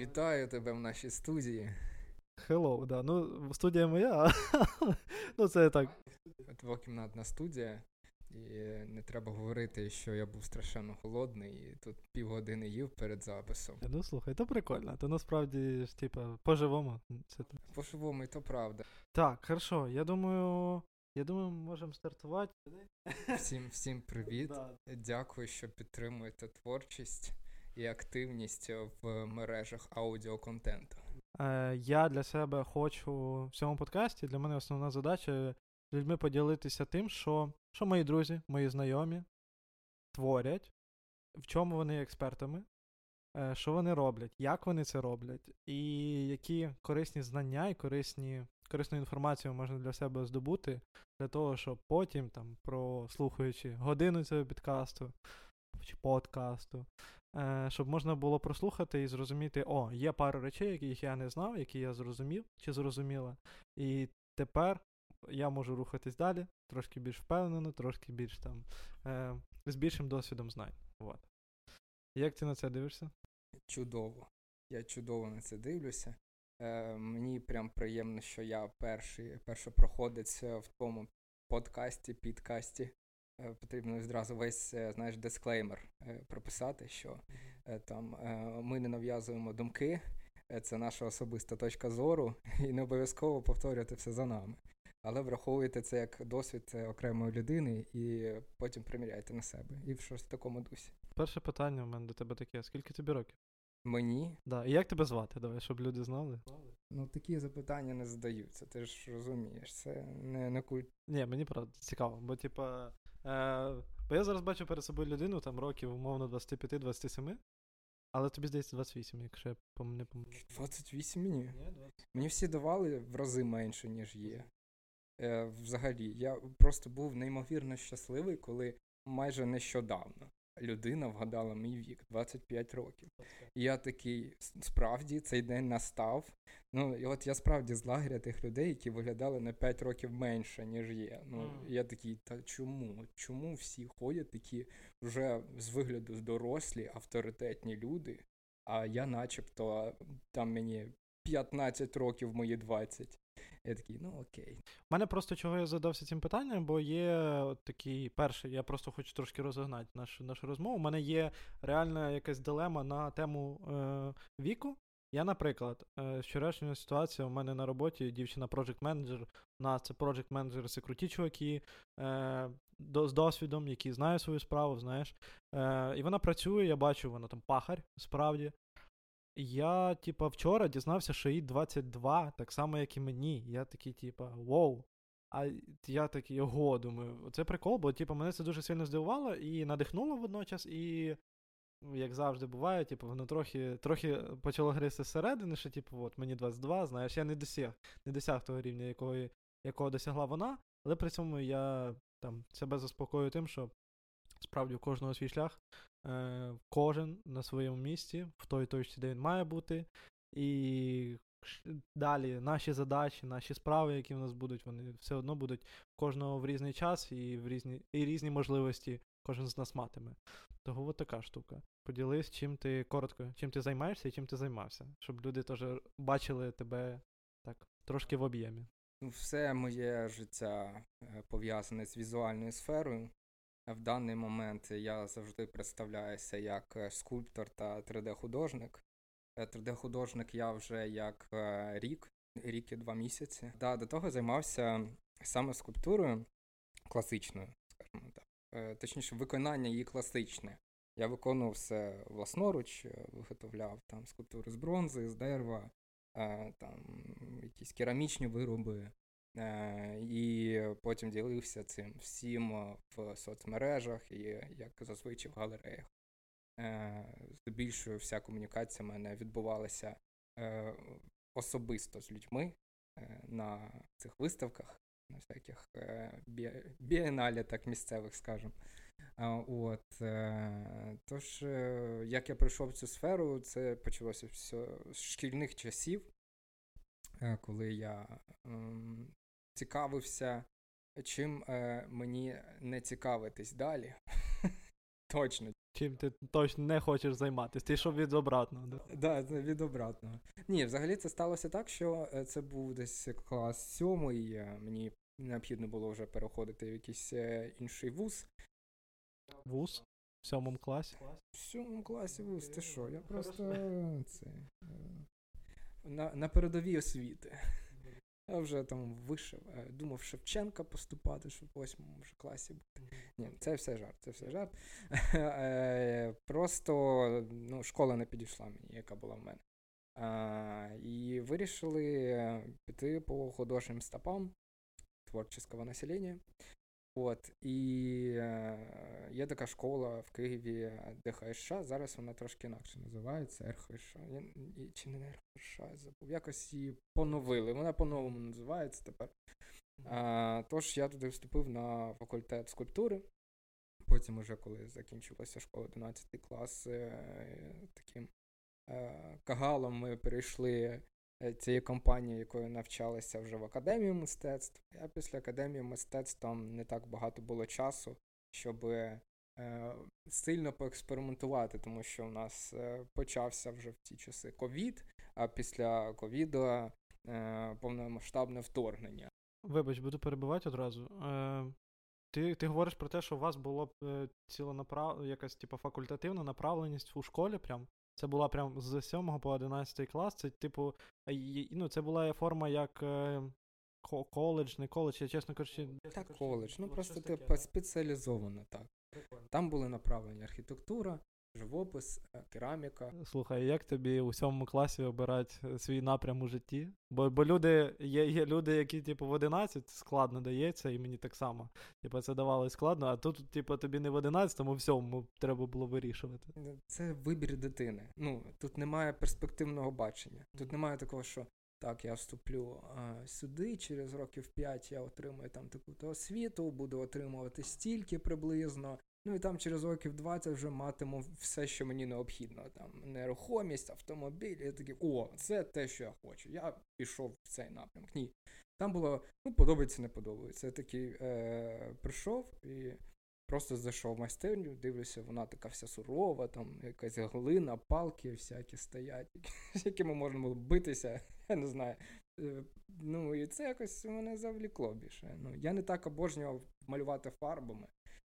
Вітаю тебе в нашій студії. Hello, да. Ну, студія моя, ну це так. Двокімнатна студія, і не треба говорити, що я був страшенно холодний, і тут півгодини їв перед записом. Ну слухай, то прикольно. То насправді ж, типа, по-живому. Це... По-живому, і то правда. Так, хорошо, я думаю. Я думаю, ми можемо стартувати. Всім всім привіт. Дякую, що підтримуєте творчість і активність в мережах аудіоконтенту. Е, Я для себе хочу в цьому подкасті. Для мене основна задача з людьми поділитися тим, що що мої друзі, мої знайомі творять, в чому вони експертами, е, що вони роблять, як вони це роблять, і які корисні знання і корисні, корисну інформацію можна для себе здобути, для того, щоб потім, там, прослухаючи годину цього підкасту чи подкасту, Е, щоб можна було прослухати і зрозуміти, о, є пару речей, яких я не знав, які я зрозумів чи зрозуміла. І тепер я можу рухатись далі, трошки більш впевнено, трошки більш там е, з більшим досвідом знань. Вот. Як ти на це дивишся? Чудово. Я чудово на це дивлюся. Е, Мені прям приємно, що я перший першопроходець в тому подкасті, підкасті, Е, потрібно зразу весь е, знаєш, дисклеймер е, прописати, що там ми не нав'язуємо думки, це наша особиста точка зору, і не обов'язково повторювати все за нами. Але враховуйте це як досвід окремої людини і потім приміряйте на себе. І в щось в такому дусі. Перше питання в мене до тебе таке: скільки тобі років? Мені? Да. І як тебе звати? Давай, щоб люди знали. Ну, такі запитання не задаються, ти ж розумієш, це не не культ. Ні, мені правда цікаво, бо типа Е, Бо я зараз бачу перед собою людину там років, умовно, 25-27. Але тобі здається 28, якщо я не помиляю. 28 мені? Мені всі давали в рази менше, ніж є. Е, Взагалі, я просто був неймовірно щасливий, коли майже нещодавно людина вгадала мій вік 25 років. І я такий, справді, цей день настав. Ну, і от я справді з лагеря тих людей, які виглядали на 5 років менше, ніж є. Ну, mm. я такий, та чому? Чому всі ходять такі вже з вигляду дорослі, авторитетні люди, а я начебто там мені 15 років, мої 20. Я такий, ну окей. У мене просто чого я задався цим питанням, бо є от такий перший, я просто хочу трошки розогнати нашу нашу розмову. У мене є реальна якась дилема на тему е, віку. Я, наприклад, е, вчорашня ситуація у мене на роботі дівчина project менеджер у нас це project менеджери це круті чуваки е, до, з досвідом, які знають свою справу, знаєш. Е, І вона працює, я бачу, вона там пахар, справді. Я, типа, вчора дізнався, що їй 22, так само, як і мені. Я такий, типа, воу. А я такий, ого, думаю, це прикол, бо типу, мене це дуже сильно здивувало і надихнуло водночас, і, як завжди буває, типу, воно трохи трохи почало гризти зсередини, що типу, от мені 22, знаєш, я не досяг не досяг того рівня, якого, якого досягла вона, але при цьому я там себе заспокоюю тим, що справді у кожного свій шлях, е, кожен на своєму місці, в той точці, де він має бути. І далі наші задачі, наші справи, які в нас будуть, вони все одно будуть кожного в різний час і в різні і різні можливості кожен з нас матиме. Того от така штука. Поділись, чим ти коротко, чим ти займаєшся і чим ти займався, щоб люди теж бачили тебе так трошки в об'ємі. Ну, все моє життя е, пов'язане з візуальною сферою. В даний момент я завжди представляюся як е, скульптор та 3D-художник. 3D-художник е, я вже як е, рік, рік і два місяці. Да, До того займався саме скульптурою класичною, скажімо так. Точніше, виконання її класичне. Я виконував все власноруч, виготовляв там скульптури з бронзи, з дерева, там якісь керамічні вироби. Е, і потім ділився цим всім е, в соцмережах і як зазвичай в галереях. Е, здебільшою вся комунікація в мене відбувалася особисто з людьми на цих виставках, на всяких бієналі, так місцевих, скажімо. От, Тож, як я прийшов в цю сферу, це почалося все з шкільних часів, коли я ем, цікавився, чим е, мені не цікавитись далі. Точно. чим ти точно не хочеш займатися. Ти йшов від обратного. Да? Да, від обратного. Ні, взагалі це сталося так, що е, це був десь клас сьомий. е, Мені необхідно було вже переходити в якийсь е, інший вуз. Вуз в сьомому класі. В сьомому класі вуз, ти що? Я просто це, на, на передовій освіти. Я вже там вишив, е, думав Шевченка поступати, щоб в восьмому вже класі бути. Ні, це все жарт, це все жарт. Е, Просто ну, школа не підійшла мені, яка була в мене. А, І вирішили е, піти по художнім стопам творческого населення. От, і е, є така школа в Києві ДХШ, зараз вона трошки інакше називається РХШ. Я, чи не РХШ, я забув. Якось її поновили. Вона по-новому називається тепер. А, тож я туди вступив на факультет скульптури. Потім, уже коли закінчилася школа 11 клас, е, таким е, кагалом ми перейшли е, цієї компанії, якою навчалися вже в академії мистецтв. А після академії мистецтв там не так багато було часу, щоб е, сильно поекспериментувати, тому що в нас е, почався вже в ті часи ковід, а після ковіду е, повномасштабне вторгнення. Вибач, буду перебивати одразу. Е, ти, ти говориш про те, що у вас було б е, ціленаправ... якась типу, факультативна направленість у школі прям. Це була прям з 7 по 11 клас. Це, типу, е, ну, це була форма як е, коледж, не коледж, я чесно кажучи. Так, коледж. Ну просто типу спеціалізовано так. Там були направлені архітектура, живопис, е, кераміка. Слухай, як тобі у сьомому класі обирати е, свій напрям у житті? Бо, бо люди, є, є люди, які, типу, в 11 складно дається, і мені так само. Типу, це давалось складно, а тут, типу, тобі не в 11, а в сьомому треба було вирішувати. Це вибір дитини. Ну, тут немає перспективного бачення. Тут немає такого, що так, я вступлю а, сюди, через років 5 я отримаю там таку-то освіту, буду отримувати стільки приблизно. Ну і там через років 20 вже матиму все, що мені необхідно. Там нерухомість, автомобіль. Я такий, о, це те, що я хочу. Я пішов в цей напрямок. Ні. Там було, ну, подобається, не подобається. Я такий е, прийшов і просто зайшов в майстерню, дивлюся, вона така вся сурова, там якась глина, палки всякі стоять, з якими можна було битися, я не знаю. Е, Ну, і це якось мене завлікло більше. Ну, я не так обожнював малювати фарбами.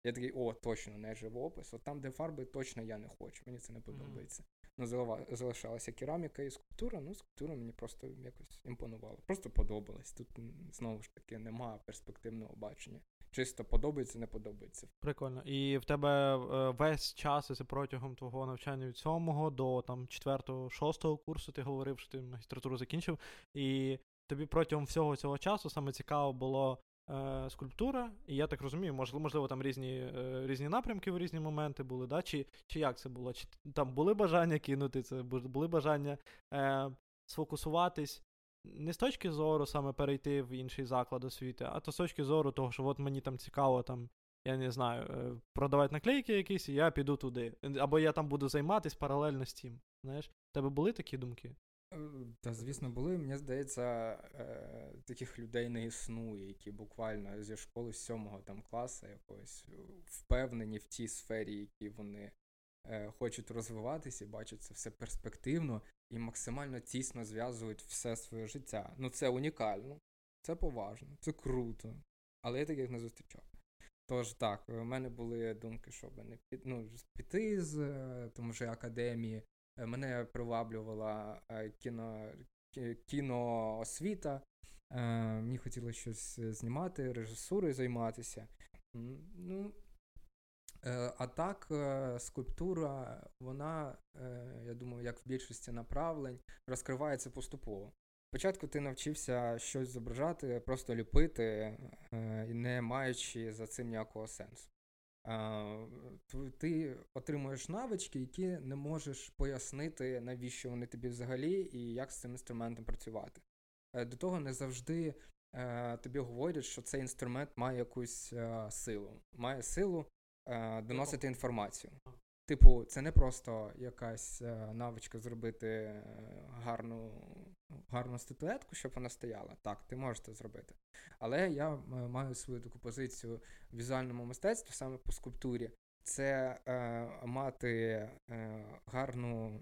Я такий, о, точно, не живопис. От там, де фарби, точно я не хочу. Мені це не подобається. Ну, залишалася кераміка і скульптура. Ну, скульптура мені просто якось імпонувала. Просто подобалось. Тут знову ж таки немає перспективного бачення. Чисто подобається, не подобається. Прикольно. І в тебе е, весь час, це протягом твого навчання від 7 до там 4-6 курсу, ти говорив, що ти магістратуру закінчив, і тобі протягом всього цього часу саме цікаво було е, скульптура, і я так розумію, можливо, можливо там різні, е, різні напрямки в різні моменти були, да? чи, чи як це було? Чи там були бажання кинути це, були бажання е, сфокусуватись не з точки зору саме перейти в інший заклад освіти, а то з точки зору того, що от мені там цікаво там я не знаю, е, продавати наклейки якісь, і я піду туди. Або я там буду займатися паралельно з тим. Знаєш, тебе були такі думки? Та, звісно, були. Мені здається, е, таких людей не існує, які буквально зі школи сьомого там класу якогось впевнені в тій сфері, які вони е, хочуть розвиватися, бачать це все перспективно і максимально тісно зв'язують все своє життя. Ну, це унікально, це поважно, це круто. Але я таких не зустрічав. Тож так, у мене були думки, щоб не під, ну, піти з е, тому що академії. Е, Мене приваблювала е, кіно, кіноосвіта. Е, Мені хотілося щось знімати, режисурою займатися. Ну, а так, скульптура, вона, я думаю, як в більшості направлень, розкривається поступово. Спочатку ти навчився щось зображати, просто ліпити, не маючи за цим ніякого сенсу. Ти отримуєш навички, які не можеш пояснити, навіщо вони тобі взагалі і як з цим інструментом працювати. Е, До того не завжди е, тобі говорять, що цей інструмент має якусь е, силу, має силу доносити інформацію. Типу, це не просто якась навичка зробити гарну, гарну статуетку, щоб вона стояла. Так, ти можеш це зробити. Але я е, маю свою таку позицію в візуальному мистецтві, саме по скульптурі, це е, мати е, гарну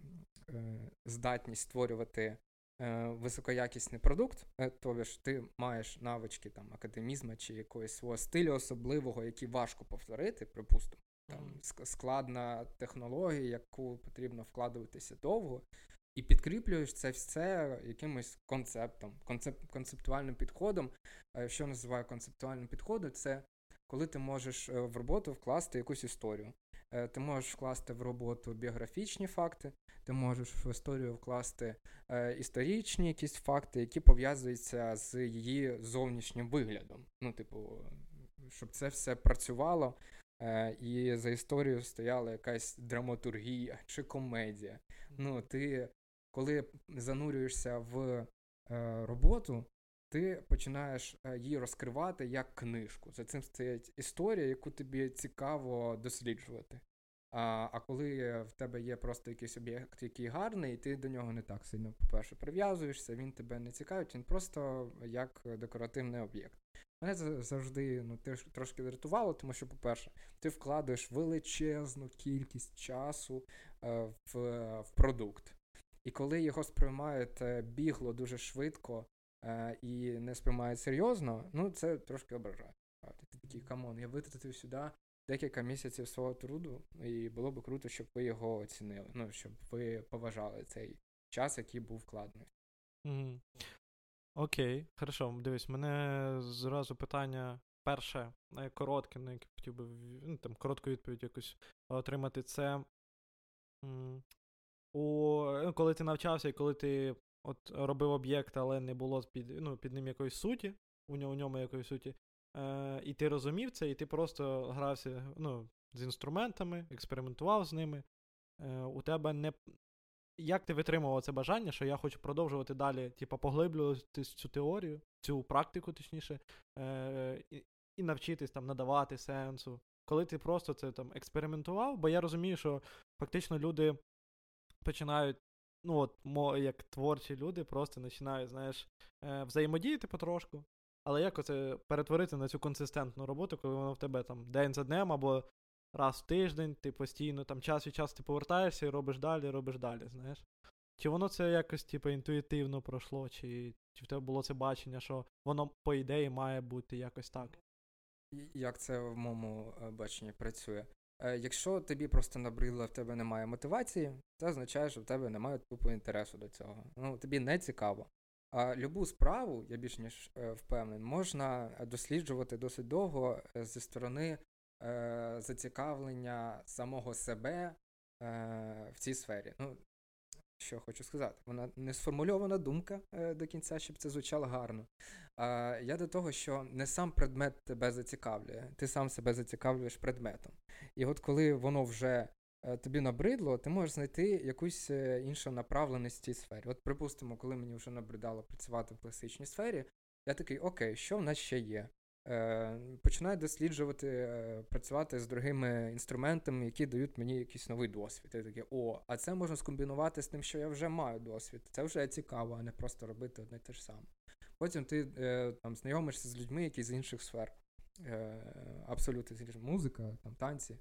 е, здатність створювати е, високоякісний продукт, е, тобто ж ти маєш навички там академізму чи якогось свого стилю особливого, який важко повторити, припустимо. Там складна технологія, яку потрібно вкладуватися довго, і підкріплюєш це все якимось концептом, концеп, концептуальним підходом. Що називаю концептуальним підходом, це коли ти можеш е, в роботу вкласти якусь історію. Е, ти можеш вкласти в роботу біографічні факти, ти можеш в історію вкласти е, історичні якісь факти, які пов'язуються з її зовнішнім виглядом. Ну, типу, щоб це все працювало, і за історією стояла якась драматургія чи комедія. Ну, ти коли занурюєшся в роботу, ти починаєш е, її розкривати як книжку. За цим стоїть історія, яку тобі цікаво досліджувати. А а коли в тебе є просто якийсь об'єкт, який гарний, ти до нього не так сильно, по-перше, прив'язуєшся, він тебе не цікавить, він просто як декоративний об'єкт. Мене завжди ну, трошки врятувало, тому що, по-перше, ти вкладаєш величезну кількість часу е, в, в продукт. І коли його сприймають е, бігло дуже швидко, е, і не сприймають серйозно, ну це трошки ображає. Ти такий come on, я витратив сюди декілька місяців свого труду, і було б круто, щоб ви його оцінили. Ну, щоб ви поважали цей час, який був вкладений. Mm. Окей, хорошо. Дивись, мене зразу питання перше, коротке, на яке хотів би ну, там, коротку відповідь якусь отримати. Це у, ну, коли ти навчався і коли ти от робив об'єкт, але не було під ну, під ним якоїсь суті, у ньому, у ньому якоїсь суті. Е, І ти розумів це, і ти просто грався ну, з інструментами, експериментував з ними. Е, У тебе не. Як ти витримував це бажання, що я хочу продовжувати далі, типу, поглиблювати цю теорію, цю практику, точніше, е, і, і навчитись там надавати сенсу. Коли ти просто це там експериментував, бо я розумію, що фактично люди починають ну от, мо, як творчі люди просто починають, знаєш, е, взаємодіяти потрошку. Але як оце перетворити на цю консистентну роботу, коли воно в тебе там день за днем або раз в тиждень, ти постійно там час від часу ти повертаєшся і робиш далі, робиш далі, знаєш? Чи воно це якось, типу, інтуїтивно пройшло, чи чи в тебе було це бачення, що воно, по ідеї, має бути якось так? Як це в моєму е, баченні працює? Е, якщо тобі просто набридло, в тебе немає мотивації, це означає, що в тебе немає тупо інтересу до цього. Ну, тобі не цікаво. А любу справу, я більш ніж е, впевнений, можна досліджувати досить довго е, зі сторони е, зацікавлення самого себе е, в цій сфері. Ну, що хочу сказати, вона не сформульована думка е, до кінця, щоб це звучало гарно. Я до того, що не сам предмет тебе зацікавлює, ти сам себе зацікавлюєш предметом. І от коли воно вже е, тобі набридло, ти можеш знайти якусь е, іншу направленість в цій сфері. От, припустимо, коли мені вже набридало працювати в класичній сфері, я такий, окей, що в нас ще є? Е, починаю досліджувати, е, працювати з другими інструментами, які дають мені якийсь новий досвід. Я такий, о, а це можна скомбінувати з тим, що я вже маю досвід. Це вже цікаво, а не просто робити одне те ж саме. Потім ти е, там знайомишся з людьми, які з інших сфер. Абсолютно з інших музика, там танці.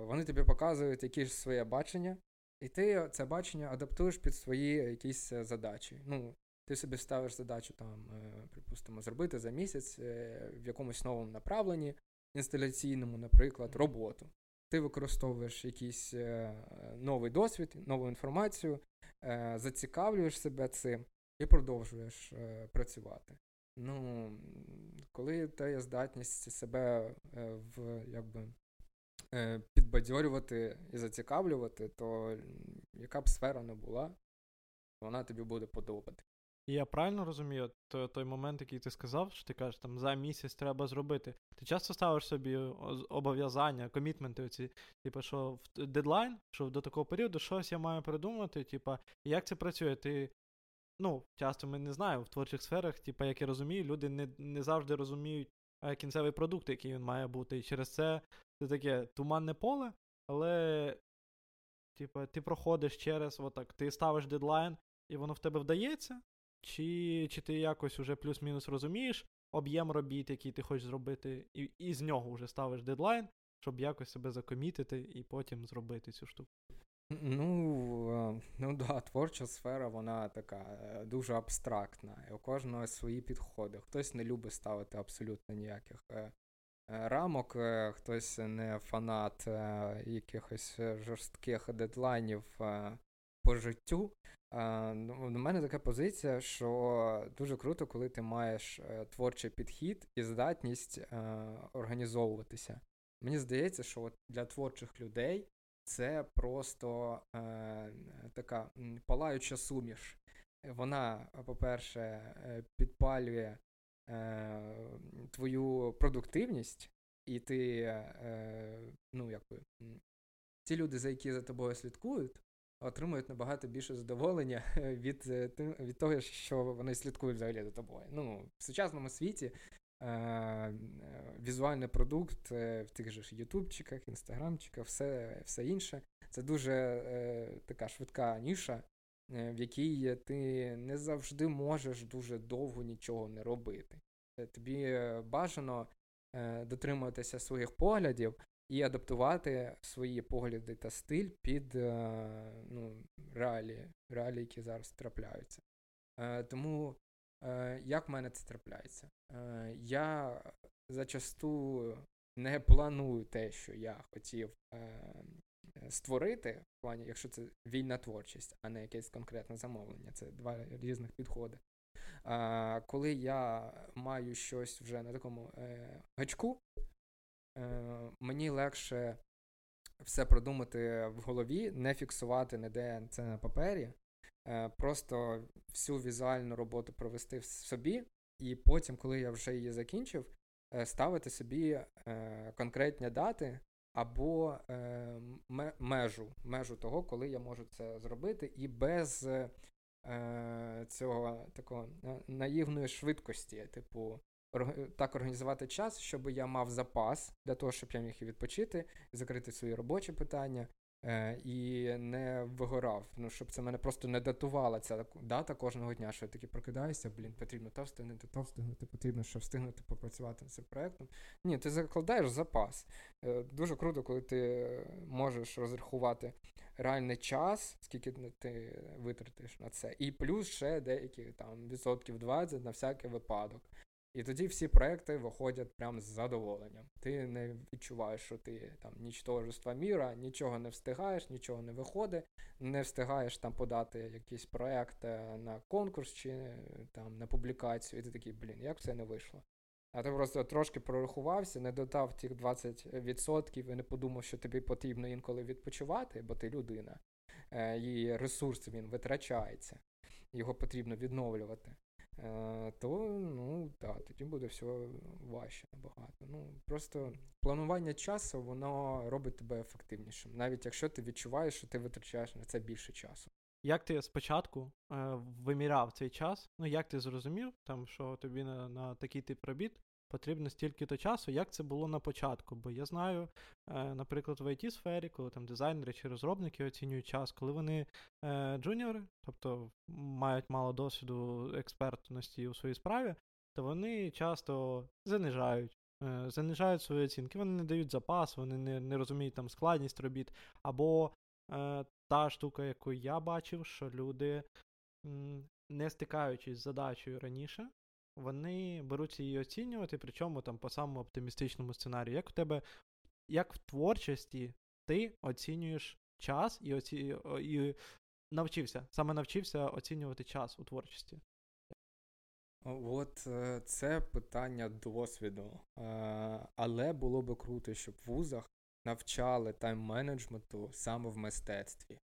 Вони тобі показують якісь своє бачення, і ти це бачення адаптуєш під свої якісь задачі. Ну, ти собі ставиш задачу, там, е, припустимо, зробити за місяць е, в якомусь новому направленні, інсталяційному, наприклад, роботу. Ти використовуєш якийсь е, новий досвід, нову інформацію, зацікавлюєш себе цим і продовжуєш працювати. Ну, коли ти є здатність себе в якби підбадьорювати і зацікавлювати, то яка б сфера не була, вона тобі буде подобати. Я правильно розумію, то, той момент, який ти сказав, що ти кажеш, там за місяць треба зробити. Ти часто ставиш собі обов'язання, комітменти, оці, типу, що в дедлайн, що до такого періоду щось я маю придумати, типу, як це працює? Ти, ну, часто ми не знаємо в творчих сферах, типу, як я розумію, люди не не завжди розуміють е, кінцевий продукт, який він має бути. І через це це таке туманне поле, але. Типа, ти проходиш через отак, ти ставиш дедлайн, і воно в тебе вдається, чи чи ти якось уже плюс-мінус розумієш об'єм робіт, який ти хочеш зробити, і і з нього вже ставиш дедлайн, щоб якось себе закомітити і потім зробити цю штуку? Ну, е, ну да, творча сфера, вона така е, дуже абстрактна. І у кожного свої підходи. Хтось не любить ставити абсолютно ніяких е, рамок, хтось не фанат якихось жорстких дедлайнів по життю. Ну, У мене така позиція, що дуже круто, коли ти маєш творчий підхід і здатність організовуватися. Мені здається, що от для творчих людей це просто е, така палаюча суміш. Вона, по-перше, е, підпалює е, твою продуктивність, і ти, е, ну, якби, ті люди, за які за тобою слідкують, отримують набагато більше задоволення від е, від того, що вони слідкують взагалі за тобою. Ну, В сучасному світі Е, візуальний продукт е, в тих же ютубчиках, інстаграмчиках, все все інше. Це дуже е, така швидка ніша, в якій ти не завжди можеш дуже довго нічого не робити. Тобі бажано дотримуватися своїх поглядів і адаптувати свої погляди та стиль під ну, реалії, реалії, які зараз трапляються. Тому Е, як в мене це трапляється? Е, я зачасту не планую те, що я хотів е, створити, в плані, якщо це вільна творчість, а не якесь конкретне замовлення. Це два різних підходи. Коли я маю щось вже на такому гачку, мені легше все продумати в голові, не фіксувати ніде це на папері, Е, просто всю візуальну роботу провести в собі, і потім, коли я вже її закінчив, е, ставити собі е, конкретні дати або межу, межу того, коли я можу це зробити, і без цього такого наївної швидкості, типу. Так організувати час, щоб я мав запас для того, щоб я міг і відпочити, закрити свої робочі питання, Е, І не вигорав. Ну, щоб це мене просто не датувала ця дата кожного дня, що я таки прокидаюся, блін, потрібно то встигнути, то встигнути, потрібно, щоб встигнути попрацювати над цим проєктом. Ні, ти закладаєш запас. Е, Дуже круто, коли ти можеш розрахувати реальний час, скільки ти витратиш на це. І плюс ще деякі там відсотків 20 на всякий випадок. І тоді всі проекти виходять прям з задоволенням. Ти не відчуваєш, що ти там нічтожество міра, нічого не встигаєш, нічого не виходить, не встигаєш там подати якийсь проект е, на конкурс чи е, там на публікацію, і ти такий, блін, як це не вийшло? А ти просто трошки прорахувався, не додав тих 20% і не подумав, що тобі потрібно інколи відпочивати, бо ти людина, е, і ресурс він витрачається, його потрібно відновлювати. Е, то ну так, тоді буде все важче набагато. Ну Просто планування часу воно робить тебе ефективнішим, навіть якщо ти відчуваєш, що ти витрачаєш на це більше часу. Як ти спочатку е, виміряв цей час? Ну як ти зрозумів, там, що тобі на, на такий тип робіт потрібно стільки-то часу, як це було на початку. Бо я знаю, е, наприклад, в it сфері коли там дизайнери чи розробники оцінюють час, коли вони е, джуніори, тобто мають мало досвіду експертності у своїй справі, то вони часто занижають. Е, занижають свої оцінки, вони не дають запас, вони не не розуміють там складність робіт. Або е, та штука, яку я бачив, що люди, м, не стикаючись з задачею раніше, вони беруться її оцінювати, причому там по самому оптимістичному сценарію. Як у тебе, як в творчості ти оцінюєш час і, оці... і навчився, саме навчився оцінювати час у творчості? От е, це питання досвіду. Е, але було би круто, щоб в вузах навчали тайм-менеджменту саме в мистецтві.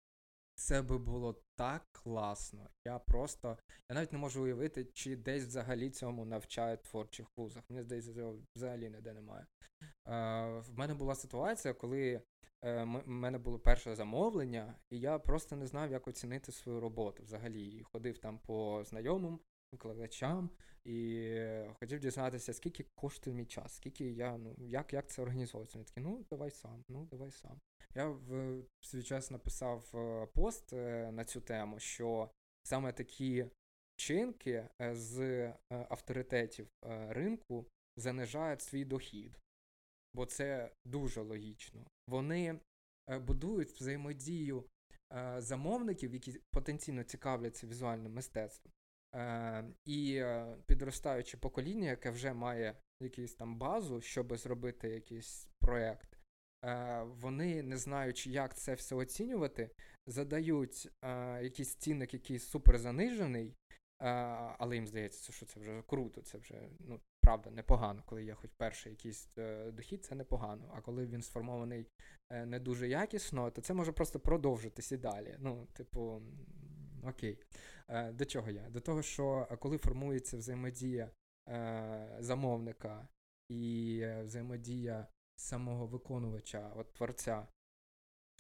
Це би було так класно. Я просто. Я навіть не можу уявити, чи десь взагалі цьому навчають творчих вузах. Мені здається, цього взагалі ніде немає. Е, В мене була ситуація, коли е, в мене було перше замовлення, і я просто не знав, як оцінити свою роботу взагалі. І ходив там по знайомим викладачам і хотів дізнатися, скільки коштує мій час, скільки я, ну, як як це організовується. Вони такі, ну давай сам, ну давай сам. Я в свій час написав е, пост е, на цю тему, що саме такі вчинки е, з авторитетів ринку занижають свій дохід. бо це дуже логічно. Вони будують взаємодію замовників, які потенційно цікавляться візуальним мистецтвом, і підростаюче покоління, яке вже має якусь там базу, щоб зробити якийсь проєкт. Е, вони, не знаючи, як це все оцінювати, задають е, якийсь цінник, який супер занижений, е, але їм здається, що це вже круто, це вже ну, правда непогано, коли є хоч перший якийсь дохід, це непогано. А коли він сформований не дуже якісно, то це може просто продовжитись і далі. Ну, типу, окей. До чого я? До того, що коли формується взаємодія замовника і взаємодія самого виконувача, от творця,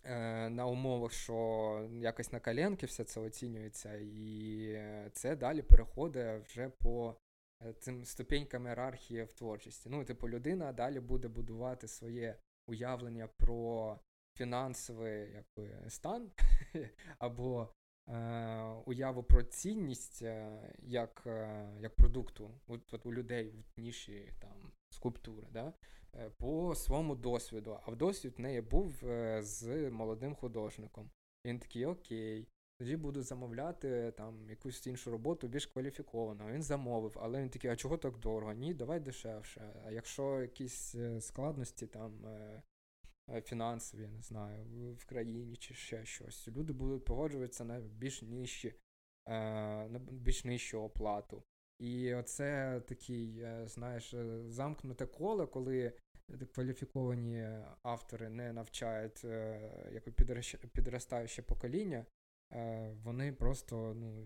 е, на умовах, що якось на коленки все це оцінюється, і це далі переходить вже по е, цим ступенькам ієрархії в творчості. Ну, типу, людина далі буде будувати своє уявлення про фінансовий якби, стан або е, уяву про цінність як, як продукту от, от у людей в ніші там, скульптури, да? Е, по своєму досвіду. А в досвід в неї був е, з молодим художником. Він такий, окей, тоді буду замовляти там якусь іншу роботу більш кваліфіковану. Він замовив, але він такий, а чого так дорого? Ні, давай дешевше. А якщо якісь е, складності там фінансові, не знаю, в- країні чи ще щось, люди будуть погоджуватися на більш нижчі, на більш нижчу оплату. І оце такий, е, знаєш, е, замкнуте коло, коли кваліфіковані автори не навчають е, якби підростаюче покоління, вони просто ну,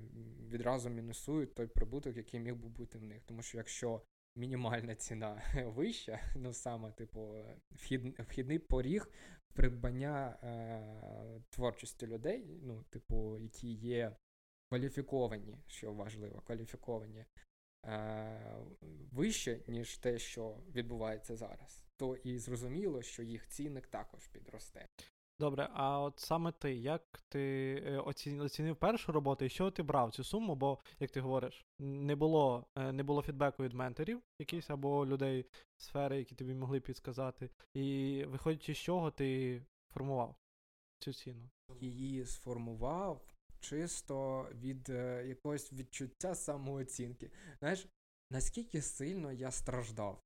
відразу мінусують той прибуток, який міг би бути в них. Тому що якщо мінімальна ціна вища, ну саме, типу, вхід, вхідний поріг придбання творчості людей, ну, типу, які є кваліфіковані, що важливо, кваліфіковані е, вище, ніж те, що відбувається зараз, то і зрозуміло, що їх цінник також підросте. Добре, а от саме ти, як ти е, оці- оцінив першу роботу і що ти брав цю суму? Бо, як ти говориш, не було, е, не було фідбеку від менторів якихось або людей сфери, які тобі могли підсказати. І виходячи з чого ти формував цю ціну? Її сформував чисто від е, якогось відчуття самооцінки. Знаєш, наскільки сильно я страждав.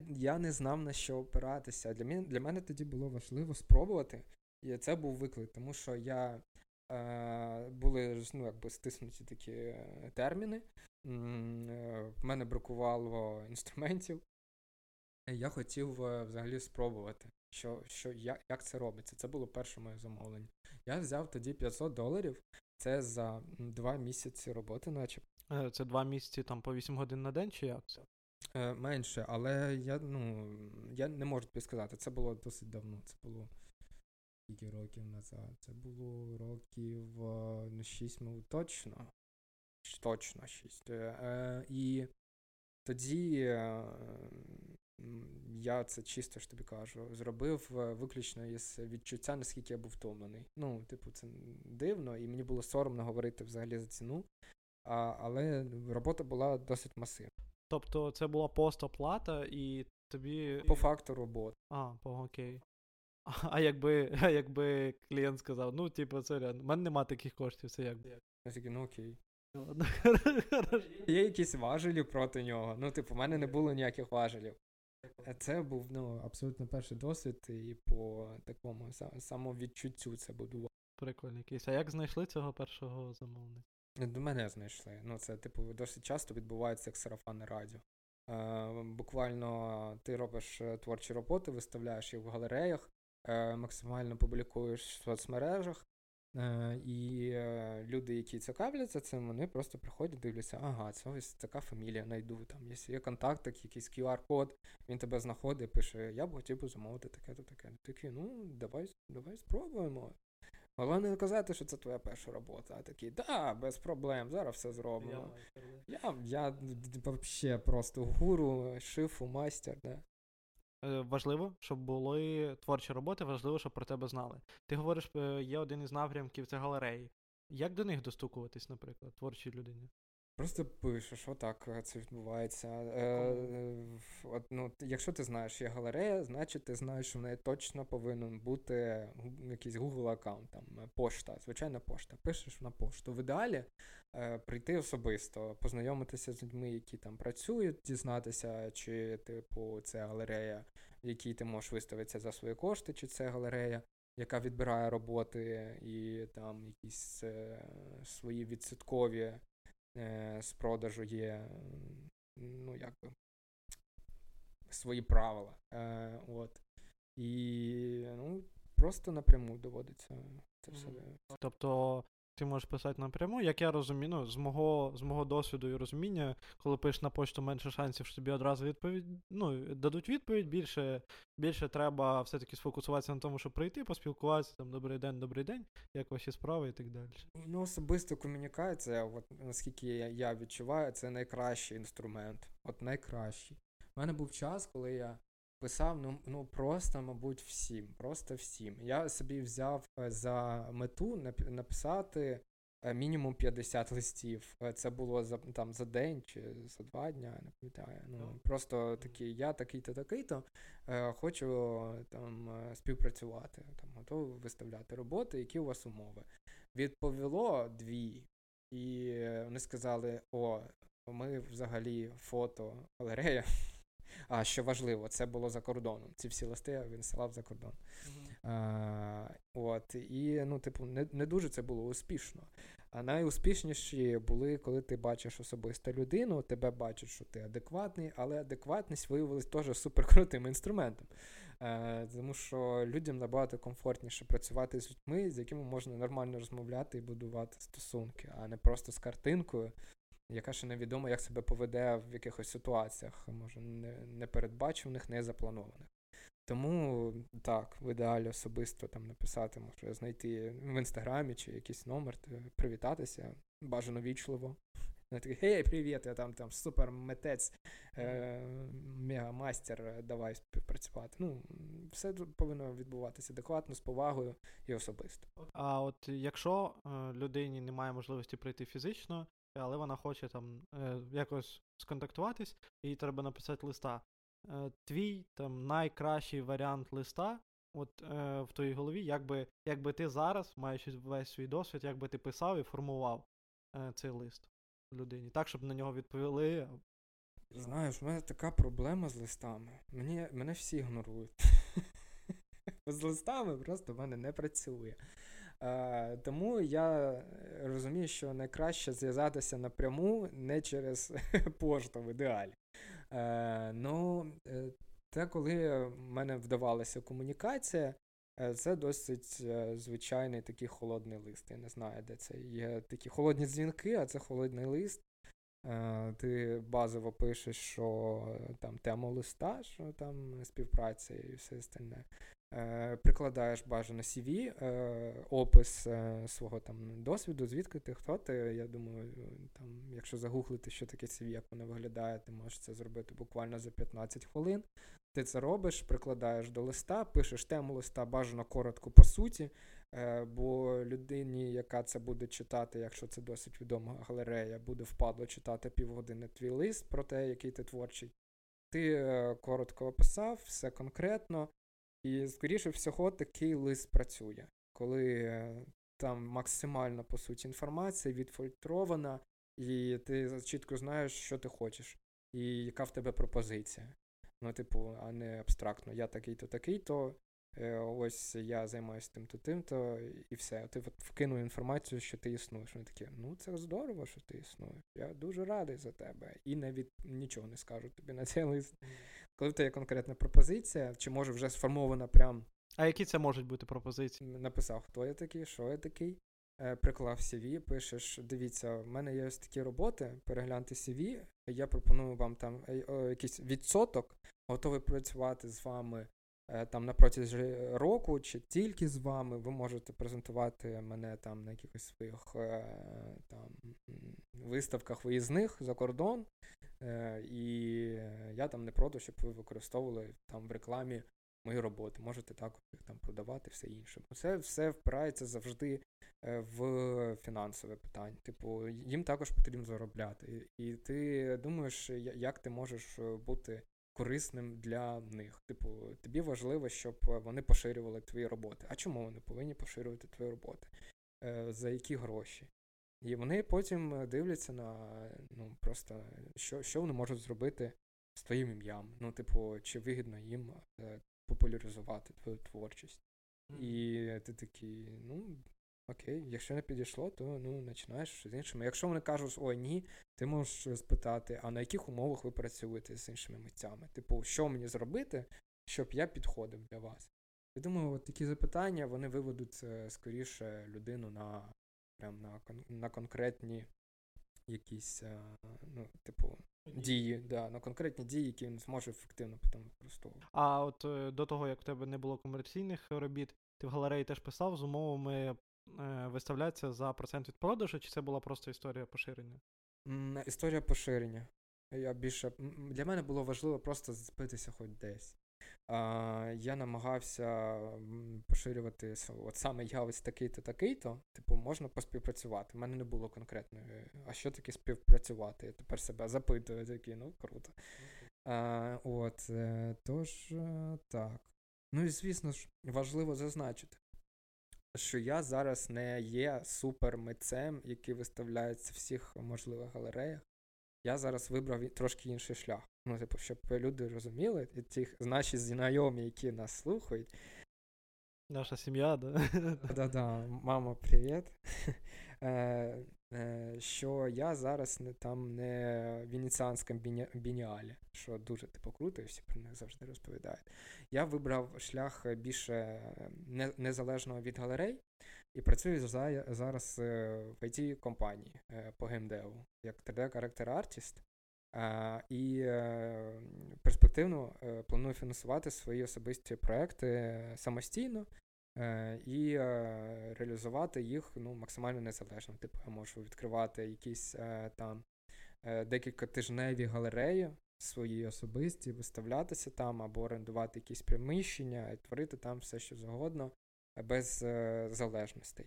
Я не знав на що опиратися. Для мене, для мене тоді було важливо спробувати, і це був виклик, тому що я е, були ну, якби стиснуті такі е, терміни. Е, В мене бракувало інструментів. Я хотів е, взагалі спробувати, що, що, як, це робиться. Це було перше моє замовлення. Я взяв тоді 500 доларів. Це за два місяці роботи, наче Е, Це два місяці там по 8 годин на день, чи як це? Е, менше, але я, ну, я не можу тобі сказати. Це було досить давно. Це було скільки років назад. Це було років е, ну, 6, точно. Точно 6. Е, і тоді я це чисто ж тобі кажу, зробив е, виключно із відчуття, наскільки я був втомлений. Ну, типу, це дивно, і мені було соромно говорити взагалі за ціну. А, але робота була досить масивна. Тобто це була постоплата, і тобі. По факту роботи. А, по окей. А, якби, а якби клієнт сказав, ну, типу, сорян, в мене нема таких коштів, це як. Я такий, ну окей. Ладно. Є якісь важелі проти нього. Ну, типу, в мене не було ніяких важелів. Е, Це був ну, абсолютно перший досвід, і по такому са- самовідчуттю це будував. Прикольний кейс. А як знайшли цього першого замовника? До мене знайшли. Ну, це, типу, досить часто відбувається як сарафанне радіо. Е, буквально ти робиш е, творчі роботи, виставляєш їх в галереях, е, максимально публікуєш в соцмережах. Е, і е, люди, які цікавляться цим, вони просто приходять, дивляться, ага, це ось така фамілія, найду. Там є, є контакт, якийсь QR-код, він тебе знаходить, пише, я б хотів би замовити таке-то таке. Такий, ну, давай, давай спробуємо. Головне не казати, що це твоя перша робота, а такий, да, без проблем, зараз все зробимо. Я, я, взагалі просто гуру, шифу, майстер, да. Е, Важливо, щоб були творчі роботи, важливо, щоб про тебе знали. Ти говориш, е, є один із напрямків це галереї. Як до них достукуватись, наприклад, творчій людині? Просто пишеш, отак е, це відбувається. Е, от, ну, якщо ти знаєш, є галерея, значить ти знаєш, що в неї точно повинен бути якийсь Google аккаунт, там е, пошта, звичайна пошта. Пишеш на пошту. В ідеалі е, прийти особисто, познайомитися з людьми, які там працюють, дізнатися, чи типу це галерея, в якій ти можеш виставитися за свої кошти, чи це галерея, яка відбирає роботи і там якісь е, свої відсоткові з продажу є, ну, якби, свої правила. Е, от. І ну, просто напряму доводиться це все. Тобто ти можеш писати напряму, як я розумію, ну, з мого, з мого досвіду і розуміння, коли пишеш на почту менше шансів, що тобі одразу відповідь, ну, дадуть відповідь, більше, більше треба все-таки сфокусуватися на тому, щоб прийти, поспілкуватися, там, добрий день, добрий день, як ваші справи і так далі. Ну, особисто комунікація, от наскільки я, відчуваю, це найкращий інструмент. От найкращий. У мене був час, коли я писав, ну, ну просто, мабуть, всім. Просто всім. Я собі взяв е, за мету нап- написати е, мінімум 50 листів. Е, Це було за там за день чи за два дня, не пам'ятаю. Ну, Ну. просто такий, я такий-то, такий-то. Хочу там співпрацювати, там готовий виставляти роботи, які у вас умови. Відповіло дві, і вони сказали: о, ми взагалі фото галерея. А що важливо, це було за кордоном. Ці всі листи він ссилав за кордон. А, от, і, ну, типу, не, не дуже це було успішно. А найуспішніші були, коли ти бачиш особисто людину, тебе бачать, що ти адекватний, але адекватність виявилась теж суперкрутим інструментом. Е, тому що людям набагато комфортніше працювати з людьми, з якими можна нормально розмовляти і будувати стосунки, а не просто з картинкою, яка ще невідомо, як себе поведе в якихось ситуаціях, може, непередбачуваних, не запланованих. Тому так, в ідеалі особисто там написати, може знайти в інстаграмі чи якийсь номер, привітатися, бажано вічливо. Не такий, гей, привіт, я там там супер митець, е, мегамастер, давай співпрацювати. Ну, все повинно відбуватися адекватно, з повагою і особисто. А от якщо е, людині немає можливості прийти фізично, але вона хоче там е, якось сконтактуватись, їй треба написати листа. Е, твій там найкращий варіант листа, от е, в твоїй голові, якби, якби ти зараз, маючи весь свій досвід, якби ти писав і формував е, цей лист людині, так, щоб на нього відповіли. Знаєш, у мене така проблема з листами. Мені, мене всі ігнорують. з листами просто в мене не працює. Е, тому я розумію, що найкраще зв'язатися напряму не через пошту в ідеалі. Е, ну, е, те, коли в мене вдавалася комунікація, це досить звичайний такий холодний лист. Я не знаю, де це є такі холодні дзвінки, а це холодний лист. Ти базово пишеш, що там тему листа, що там співпраця і все остальне. Е, Прикладаєш бажано CV, е, опис е, свого там досвіду, звідки ти, хто ти. Я думаю, там, якщо загуглити, що таке CV, як воно виглядає, ти можеш це зробити буквально за 15 хвилин. Ти це робиш, прикладаєш до листа, пишеш тему листа бажано коротко по суті, бо людині, яка це буде читати, якщо це досить відома галерея, буде впадло читати півгодини твій лист про те, який ти творчий. Ти коротко описав, все конкретно, і, скоріше всього, такий лист працює, коли е, там максимально по суті інформація відфільтрована, і ти чітко знаєш, що ти хочеш, і яка в тебе пропозиція. Ну, типу, а не абстрактно. Я такий-то, такий-то. е, Ось я займаюся тим-то, тим-то, і все. Ти от вкинув інформацію, що ти існуєш. Вони такі, ну це здорово, що ти існуєш. Я дуже радий за тебе. І навіть нічого не скажу тобі на цей лист. Коли в тебе є конкретна пропозиція, чи може вже сформована прям А які це можуть бути пропозиції? написав, хто я такий, що я такий, е, приклав CV, пишеш, дивіться, в мене є ось такі роботи, перегляньте CV, я пропоную вам там е, якийсь відсоток, готовий працювати з вами е, там на протязі року, чи тільки з вами, ви можете презентувати мене там на якихось своїх е, там виставках виїзних за кордон. Е, І я там не проти, щоб ви використовували там в рекламі мої роботи. Можете також їх там продавати, все інше. Це все впирається завжди в фінансове питання. Типу, їм також потрібно заробляти. І ти думаєш, як ти можеш бути корисним для них. Типу, тобі важливо, щоб вони поширювали твої роботи. А чому вони повинні поширювати твої роботи? За які гроші? І вони потім дивляться на ну, просто що що вони можуть зробити з твоїм ім'ям. Ну, типу, чи вигідно їм популяризувати твою творчість. І ти такий, ну, окей, якщо не підійшло, то ну, починаєш з іншими. Якщо вони кажуть, ой, ні, ти можеш спитати, а на яких умовах ви працюєте з іншими митцями? Типу, що мені зробити, щоб я підходив для вас? Я думаю, от такі запитання вони виведуть е, скоріше людину на прям на, на конкретні якісь, е, ну, типу, дії, да, на конкретні дії, які він зможе ефективно потім використовувати. А от е, до того, як в тебе не було комерційних робіт, ти в галереї теж писав з умовами е, виставлятися за процент від продажу, чи це була просто історія поширення? Історія поширення. Я більше Для мене було важливо просто зацепитися хоч десь. Я намагався поширювати от саме я ось такий-то, такий-то, типу, можна поспівпрацювати. У мене не було конкретної, а що таке співпрацювати? Я тепер себе запитую, такий, ну круто. А, От, е, тож, е, так. Ну і звісно ж, важливо зазначити, що я зараз не є супермитцем, який виставляється в всіх можливих галереях. Я зараз вибрав трошки інший шлях. Ну, типу, щоб люди розуміли, і ті наші знайомі, які нас слухають. Наша сім'я, да? Да-да, мама, привіт. Е, е, що я зараз не там не в венеціанському бініалі, що дуже типу круто, і всі про них завжди розповідають. Я вибрав шлях більше незалежного від галерей і працюю зараз е, в it компанії по геймдеву, як 3D-характер артіст. І е, перспективно е, планую фінансувати свої особисті проекти самостійно е, і реалізувати їх ну, максимально незалежно. Типу, я можу відкривати якісь там декілька тижневі галереї свої особисті, виставлятися там або орендувати якісь приміщення і творити там все, що завгодно, без залежностей.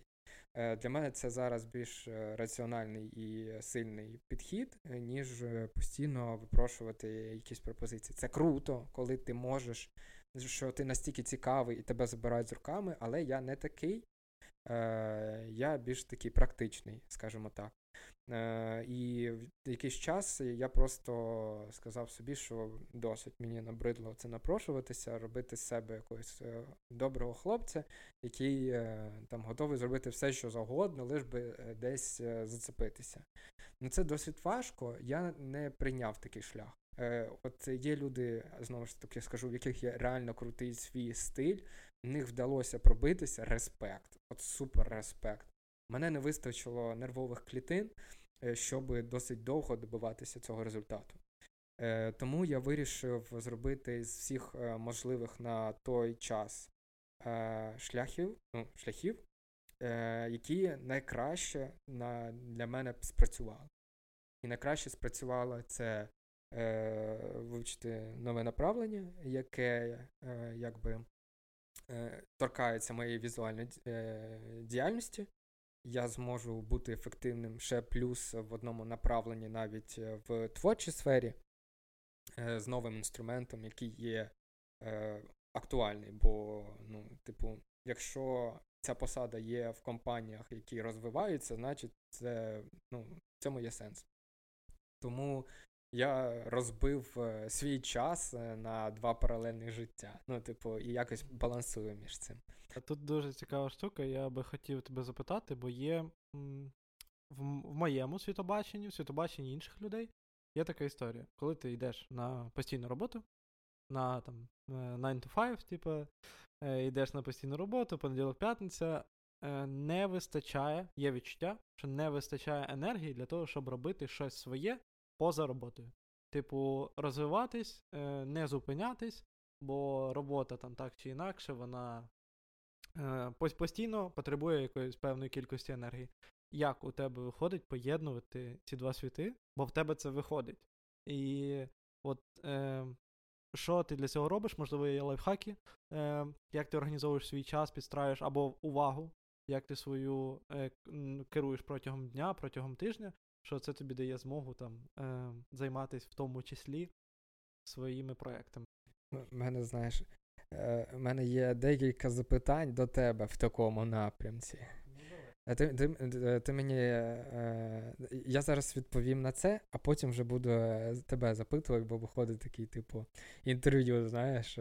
Е, для мене це зараз більш е, раціональний і сильний підхід, е, ніж постійно випрошувати якісь пропозиції. Це круто, коли ти можеш, що ти настільки цікавий і тебе забирають з руками, але я не такий. Я більш такий практичний, скажімо так. Е, і в якийсь час я просто сказав собі, що досить мені набридло це напрошуватися, робити з себе якогось е, доброго хлопця, який е, там готовий зробити все, що завгодно, лиш би десь зацепитися. Ну це досить важко. Я не прийняв такий шлях. От є люди, знову ж таки скажу, в яких є реально крутий свій стиль, в них вдалося пробитися респект. От супер респект. Мене не вистачило нервових клітин, е, щоб досить довго добиватися цього результату. Е, тому я вирішив зробити з всіх е, можливих на той час шляхів, ну, шляхів, які найкраще на, для мене спрацювали. І найкраще спрацювало це вивчити нове направлення, яке якби торкається моєї візуальної діяльності я зможу бути ефективним ще плюс в одному направленні навіть е, в творчій сфері е, з новим інструментом, який є е, актуальний. Бо, ну, типу, якщо ця посада є в компаніях, які розвиваються, значить це ну, в цьому є сенс. Тому я розбив свій час на два паралельних життя. Ну, типу, і якось балансую між цим. Тут дуже цікава штука, я би хотів тебе запитати, бо є в, моєму світобаченні, в світобаченні інших людей, є така історія. Коли ти йдеш на постійну роботу, на там 9 е, to 5, типу, е, йдеш на постійну роботу, понеділок, п'ятниця, е, не вистачає, є відчуття, що не вистачає енергії для того, щоб робити щось своє поза роботою. Типу, розвиватись, не зупинятись, бо робота там так чи інакше, вона Е, постійно потребує якоїсь певної кількості енергії. Як у тебе виходить поєднувати ці два світи, бо в тебе це виходить. І от е, що ти для цього робиш? Можливо, є лайфхаки, е, як ти організовуєш свій час, підстраюєш або увагу, як ти свою е, керуєш протягом дня, протягом тижня, що це тобі дає змогу там е, займатися в тому числі своїми проектами. Мене, знаєш, е, в мене є декілька запитань до тебе в такому напрямці. Е, ти ти, е, ти мені. Е, Я зараз відповім на це, а потім вже буду тебе запитувати, бо виходить такий, типу, інтерв'ю, знаєш.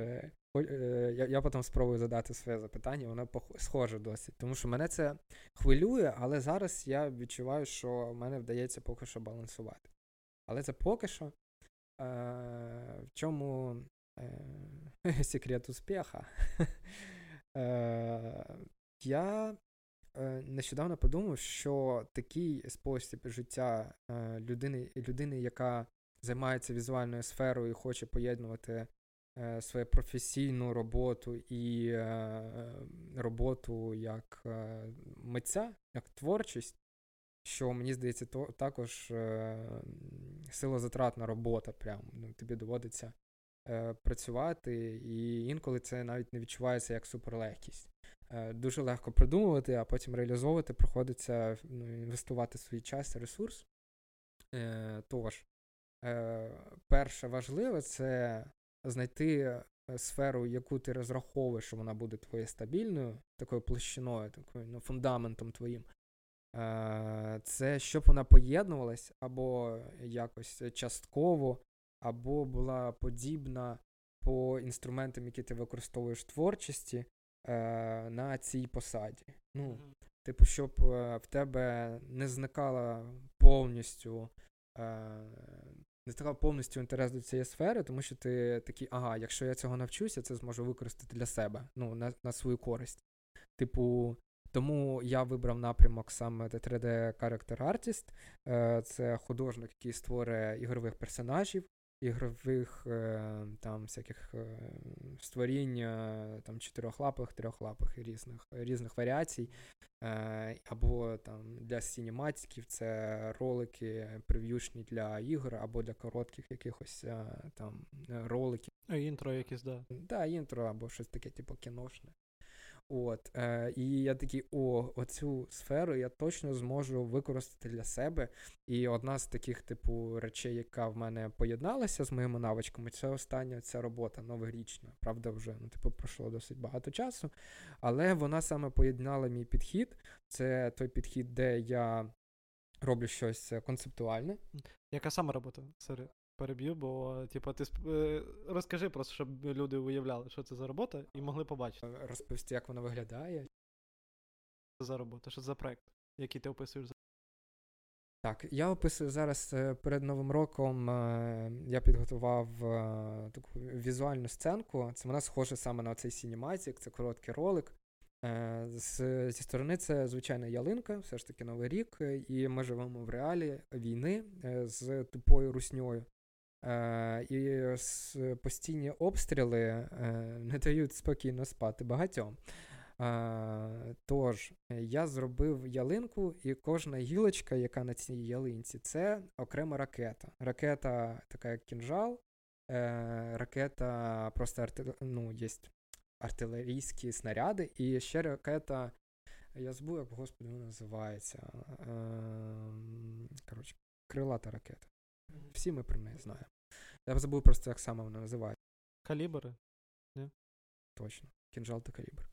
Я я потім спробую задати своє запитання, воно схоже досить. Тому що мене це хвилює, але зараз я відчуваю, що мене вдається поки що балансувати. Але це поки що. Е, В чому е, секрет успіха? Е, Я Е, нещодавно подумав, що такий спосіб життя е, людини, людини, яка займається візуальною сферою і хоче поєднувати е, свою професійну роботу і роботу як митця, як творчість, що мені здається, то також силозатратна робота. Прям ну, тобі доводиться працювати, і інколи це навіть не відчувається як суперлегкість. Е, дуже легко придумувати, а потім реалізовувати, приходиться ну, інвестувати свій час і ресурс. Е, тож, е, перше важливе це знайти сферу, яку ти розраховуєш, що вона буде твоєю стабільною, такою площиною, такою ну, фундаментом твоїм. Це щоб вона поєднувалась або якось частково, або була подібна по інструментам, які ти використовуєш в творчості, е, на цій посаді. Ну. Типу, щоб е, в тебе не зникала повністю. Не зникала повністю інтерес до цієї сфери, тому що ти такий, ага, якщо я цього навчуся, це зможу використати для себе, ну, на на свою користь. Типу, тому я вибрав напрямок саме 3D Character Artist. Е, Це художник, який створює ігрових персонажів, ігрових е, там всяких е, створінь е, там чотирьохлапих, трьохлапих і різних різних варіацій. Або там для сінематиків це ролики прев'юшні для ігор, або для коротких якихось там роликів. Інтро якісь, да. Да, інтро, або щось таке, типу, кіношне. От, е, І я такий, о, оцю сферу я точно зможу використати для себе. І одна з таких, типу, речей, яка в мене поєдналася з моїми навичками, це остання ця робота новорічна. Правда, вже ну, типу, пройшло досить багато часу. Але вона саме поєднала мій підхід. Це той підхід, де я роблю щось концептуальне. Яка саме робота? Sorry переб'ю, бо типу, ти е, розкажи просто, щоб люди уявляли, що це за робота, і могли побачити. Розповісти, як вона виглядає. Що за робота, що це за проект, який ти описуєш так, я описую зараз е, перед Новим роком. Е, я підготував таку візуальну сценку. Це вона схожа саме на цей Cinematic, це короткий ролик. З, Зі сторони це звичайна ялинка, все ж таки Новий рік, і ми живемо в реалі війни з тупою русньою. Е, І постійні обстріли е, не дають спокійно спати багатьом. Е, Тож, я зробив ялинку, і кожна гілочка, яка на цій ялинці, це окрема ракета. Ракета, така як кінжал, ракета просто арти... ну, є артилерійські снаряди, і ще ракета. Я забув, як господи вона називається. Е, коротше, крилата ракета. Всі ми про неї знаємо. Я забув просто, як саме вона називається. Калібри? Не? Точно. Кінжал та калібр.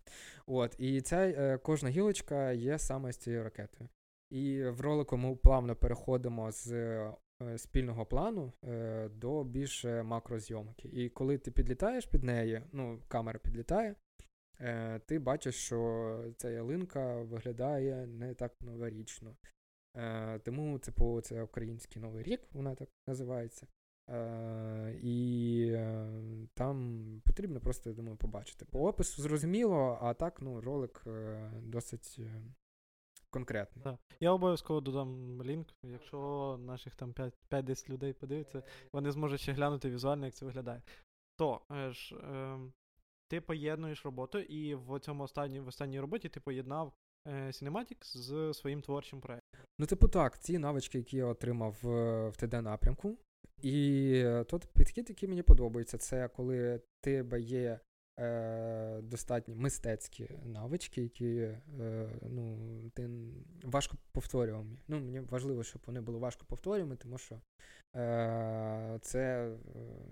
От, І ця е, кожна гілочка є саме з цією ракетою. І в ролику ми плавно переходимо з е, спільного плану е, до більш макрозйомки. І коли ти підлітаєш під неї, ну, камера підлітає, ти бачиш, що ця ялинка виглядає не так новорічно. Е, тому, типу, це український новий рік, вона так називається. Е, І е, там потрібно просто, я думаю, побачити. По опису зрозуміло, а так, ну, ролик е, досить конкретний. Так. Я обов'язково додам лінк. Якщо наших там 5-10 людей подивиться, вони зможуть ще глянути візуально, як це виглядає. То ж, е, ти поєднуєш роботу, і в цьому останній, в останній роботі ти поєднав е, Cinematics з своїм творчим проєктом. Ну, типу, так, ці навички, які я отримав в ТД напрямку. І тут підхід, який мені подобається, це коли тебе є е, достатньо мистецькі навички, які е, ну, ти важко повторювані. Ну, Мені важливо, щоб вони були важко повторювані, тому що е, це е,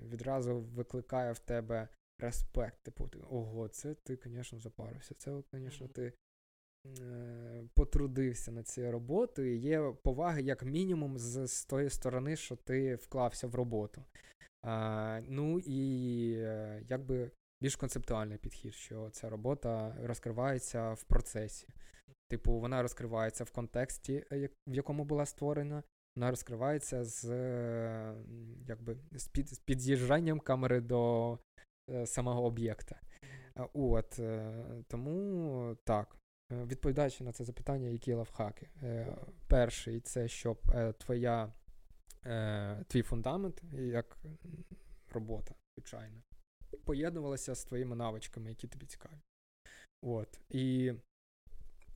відразу викликає в тебе респект. Типу, ти, ого, це ти, звісно, запарився. Це, звісно, ти. Е, потрудився над цією роботою, є поваги, як мінімум, з, з тої сторони, що ти вклався в роботу. А, Ну і е, якби більш концептуальний підхід, що ця робота розкривається в процесі. Типу, вона розкривається в контексті, е, в якому була створена, вона розкривається з якби, з, під, з під'їжджанням камери до самого об'єкта. От, Тому так. Відповідаючи на це запитання, які лавхаки. Перший це щоб твоя е, твій фундамент, як робота, звичайно, поєднувалася з твоїми навичками, які тобі цікаві. От. І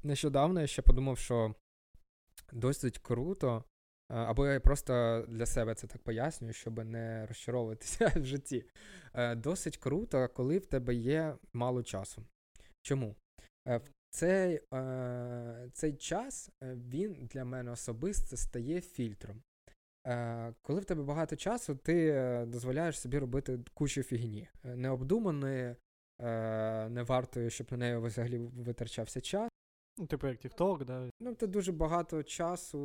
нещодавно я ще подумав, що досить круто, або я просто для себе це так пояснюю, щоб не розчаровуватися в житті. Е, досить круто, коли в тебе є мало часу. Чому? Е, цей е, цей час він для мене особисто стає фільтром. Е, коли в тебе багато часу, ти е, дозволяєш собі робити кучу фігні. Е, необдуманої, не вартою, щоб на неї взагалі витрачався час. Ну, типу як TikTok, да? Ну, це дуже багато часу,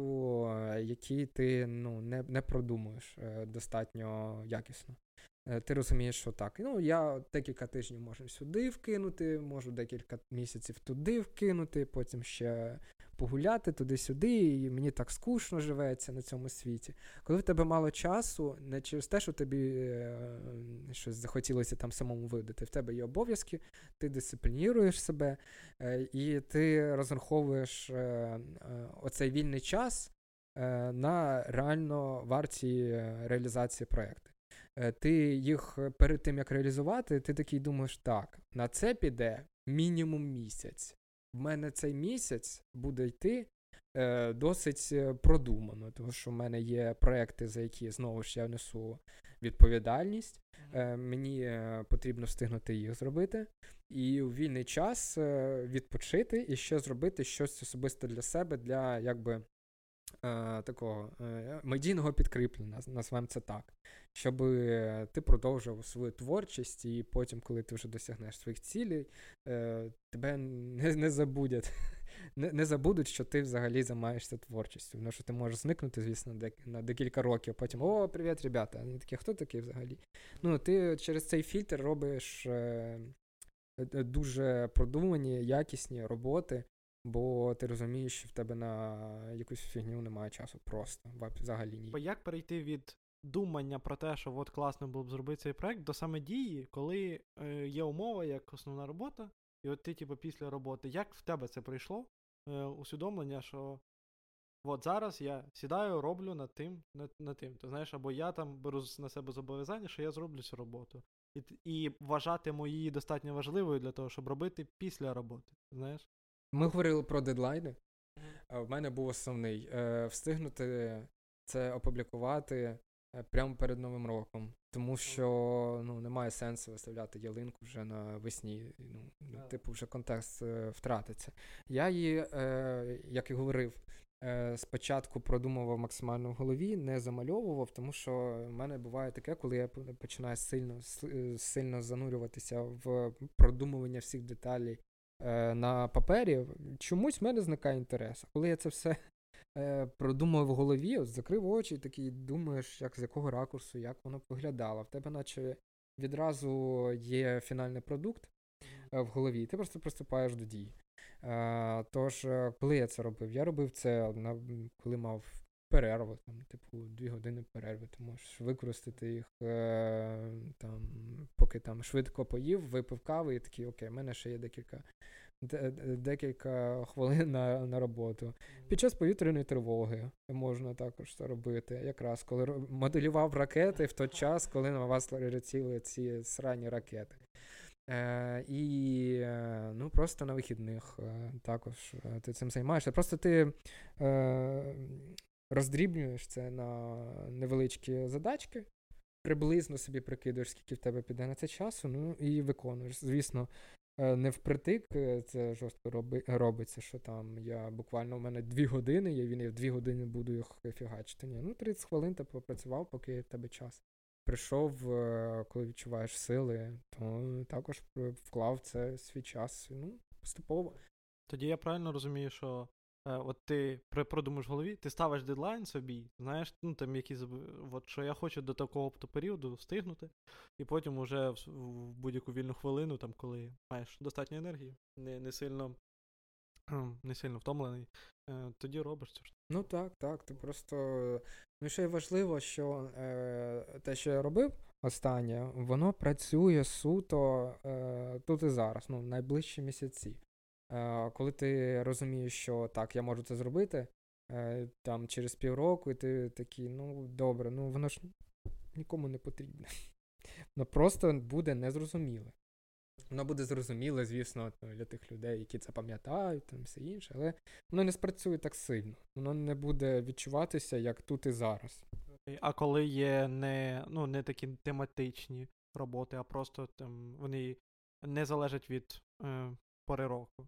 який ти ну, не не продумуєш достатньо якісно. Ти розумієш, що так. Ну, я декілька тижнів можу сюди вкинути, можу декілька місяців туди вкинути, потім ще погуляти туди-сюди, і мені так скучно живеться на цьому світі. Коли в тебе мало часу, не через те, що тобі е, щось захотілося там самому видати, в тебе є обов'язки, ти дисциплінуєш себе, е, і ти розраховуєш е, е оцей вільний час е, на реально варті реалізації проєкту. Е, ти їх перед тим як реалізувати, ти такий думаєш, так, на це піде мінімум місяць в мене цей місяць буде йти е, досить е, продумано, тому що в мене є проекти, за які знову ж я несу відповідальність. Е, Мені е, потрібно встигнути їх зробити. І у вільний час е, відпочити і ще зробити щось особисте для себе, для якби е, такого е, медійного підкріплення, назвемо це так, щоб ти продовжував свою творчість, і потім, коли ти вже досягнеш своїх цілей, е, тебе не не забудять. Не не забудуть, що ти взагалі займаєшся творчістю. Тому що ти можеш зникнути, звісно, на декілька років, а потім о, привіт, ребята. Вони такі, хто такий взагалі? Ну, ти через цей фільтр робиш е, дуже продумані, якісні роботи, Бо ти розумієш, що в тебе на якусь фігню немає часу просто взагалі ні. Як перейти від думання про те, що от класно було б зробити цей проект, до саме дії, коли е, є умова як основна робота, і от ти, типу, після роботи, як в тебе це прийшло? Е, усвідомлення, що от зараз я сідаю, роблю над тим, над, над тим. Ти знаєш, або я там беру на себе зобов'язання, що я зроблю цю роботу. І і вважатиму її достатньо важливою для того, щоб робити після роботи. знаєш? Ми говорили про дедлайни. В мене був основний е, встигнути це опублікувати е, прямо перед Новим роком. Тому що ну, немає сенсу виставляти ялинку вже на весні. Ну, ну Типу, вже контекст е, втратиться. Я її, як і говорив, спочатку продумував максимально в голові, не замальовував, тому що в мене буває таке, коли я починаю сильно сильно занурюватися в продумування всіх деталей на папері, чомусь в мене зникає інтерес. Коли я це все е, продумав в голові, закрив очі і такий думаєш, як з якого ракурсу, як воно виглядало. В тебе, наче відразу є фінальний продукт е, в голові, і ти просто приступаєш до дій. Е, тож, е, коли я це робив? Я робив це на коли мав перерву, там, типу, дві години перерви. Ти можеш використати їх е, там, поки там швидко поїв, випив кави і такий, окей, в мене ще є декілька декілька хвилин на на роботу. Під час повітряної тривоги можна також це робити. Якраз коли моделював ракети в той час, коли на вас летіли ці срані ракети. Е, І е, ну, просто на вихідних е, також е, ти цим займаєшся. Просто ти е, роздрібнюєш це на невеличкі задачки, приблизно собі прикидуєш, скільки в тебе піде на це часу, ну і виконуєш. Звісно, не впритик е, це жорстко роби, робиться, що там я буквально у мене дві години, я він я в дві години буду їх фігачити. Ні, ну 30 хвилин ти попрацював, поки в тебе час. Прийшов, е, коли відчуваєш сили, то також вклав це свій час. Ну, поступово. Тоді я правильно розумію, що е, от ти продумаєш в голові, ти ставиш дедлайн собі, знаєш, ну там якісь, от що я хочу до такого періоду встигнути, і потім уже в, в будь-яку вільну хвилину, там, коли маєш достатньо енергії, не не сильно не сильно втомлений, е, тоді робиш ж. Ну так, так. Ти просто. Ну, ще й важливо, що е, те, що я робив останнє, воно працює суто е, тут і зараз, ну, в найближчі місяці. Е, Коли ти розумієш, що так, я можу це зробити е, там через півроку, і ти такий, ну добре, ну воно ж нікому не потрібне. Воно просто буде незрозуміле. Воно буде зрозуміле, звісно, для тих людей, які це пам'ятають, там все інше, але воно не спрацює так сильно. Воно не буде відчуватися як тут і зараз. А коли є не ну, не такі тематичні роботи, а просто там вони не залежать від е, пори року.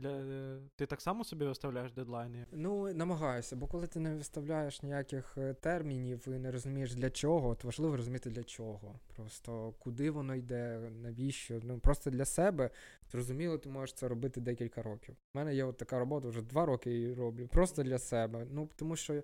Для, Ти так само собі виставляєш дедлайни? Ну, намагаюся, бо коли ти не виставляєш ніяких е, термінів і не розумієш для чого, то важливо розуміти для чого. Просто куди воно йде, навіщо. Ну просто для себе зрозуміло, ти можеш це робити декілька років. У мене є от така робота, вже два роки її роблю. Просто для себе. Ну тому що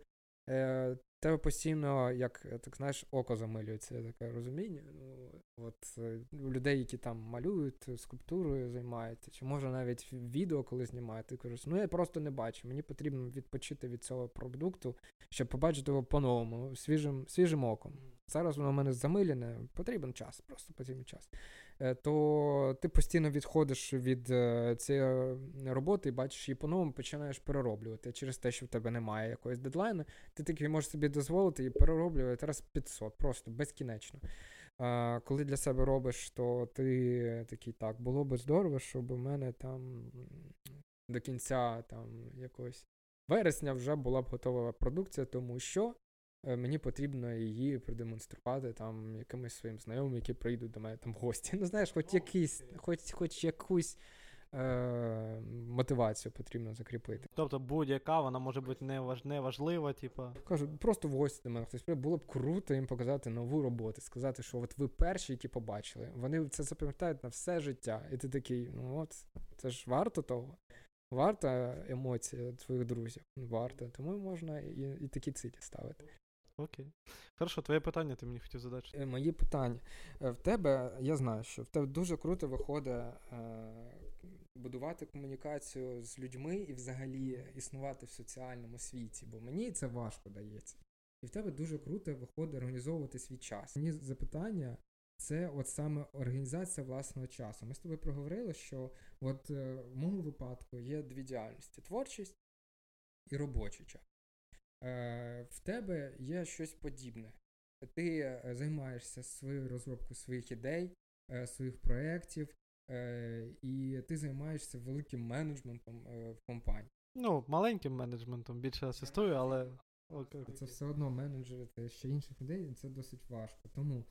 е, тебе постійно, як так знаєш, око замилюється, таке розуміння. Ну, от е, людей, які там малюють, скульптурою займаються, чи може навіть відео, коли знімають, ти кажеш, ну я просто не бачу. Мені потрібно відпочити від цього продукту, щоб побачити його по-новому, свіжим свіжим оком. Зараз воно в мене замилене, потрібен час, просто потрібен час. Е, то ти постійно відходиш від е, цієї роботи і бачиш її по-новому, починаєш перероблювати. Через те, що в тебе немає якогось дедлайну, ти таки можеш собі дозволити і перероблювати раз 500, просто безкінечно. Коли для себе робиш, то ти такий так, було би здорово, щоб у мене там до кінця там якогось вересня вже була б готова продукція, тому що мені потрібно її продемонструвати там якимось своїм знайомим, які прийдуть до мене там гості. Ну, знаєш, хоч якийсь, хоч хоч якусь е- мотивацію потрібно закріпити. Тобто будь-яка вона може бути неважлива, типа. Кажу, просто в гості до мене хтось прийде, було б круто їм показати нову роботу, сказати, що от ви перші, які побачили. Вони це запам'ятають на все життя. І ти такий, ну от, це ж варто того. Варта емоція твоїх друзів. Варто. Тому можна і і такі цілі ставити. Окей. Хорошо, твоє питання ти мені хотів задати. Е, мої питання. Е, в тебе, я знаю, що в тебе дуже круто виходить е, будувати комунікацію з людьми і взагалі існувати в соціальному світі, бо мені це важко дається. І в тебе дуже круто виходить організовувати свій час. Мені запитання. Це от саме організація власного часу. Ми з тобою проговорили, що от в моєму випадку є дві діяльності: творчість і робочий час. Е, в тебе є щось подібне. Ти е, займаєшся своєю розробкою своїх ідей, е, своїх проєктів, і ти займаєшся великим менеджментом в компанії. Ну, маленьким менеджментом, більше асистую, але. Це все одно менеджерити ще інших людей, це досить важко. Тому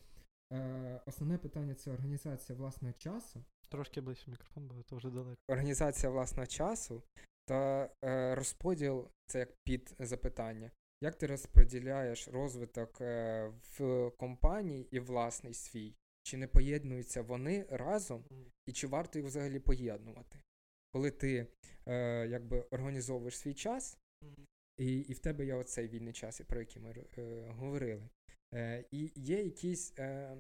е, основне питання це організація власного часу. Трошки ближче мікрофон, бо це вже далеко. Організація власного часу та е, розподіл це як під запитання. Як ти розподіляєш розвиток е, в компанії і власний свій? Чи не поєднуються вони разом, і чи варто їх взагалі поєднувати? Коли ти е, якби організовуєш свій час, і і в тебе є оцей вільний час, про який ми е, говорили. Е, І є якісь е,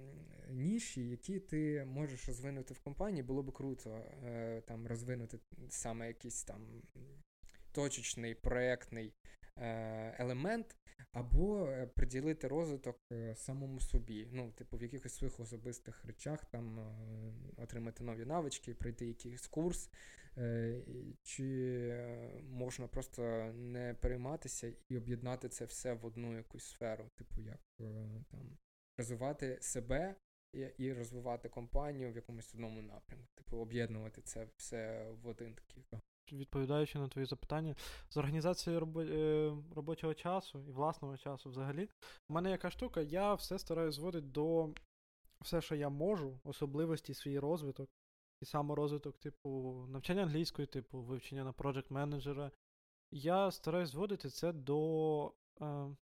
ніші, які ти можеш розвинути в компанії, було би круто е, там розвинути саме якийсь там точечний проєктний е, елемент, або е, приділити розвиток е, самому собі. Ну, типу, в якихось своїх особистих речах там е, отримати нові навички, пройти якийсь курс. Чи можна просто не перейматися і об'єднати це все в одну якусь сферу, типу, як там розвивати себе і розвивати компанію в якомусь одному напрямку, типу об'єднувати це все в один такий відповідаючи на твої запитання, з організацією. Е, робочого часу і власного часу взагалі, у мене яка штука, я все стараюсь зводити до все, що я можу, особливості свій розвиток, і саморозвиток, типу, навчання англійської, типу, вивчення на проджект менеджера. Я стараюсь зводити це до е,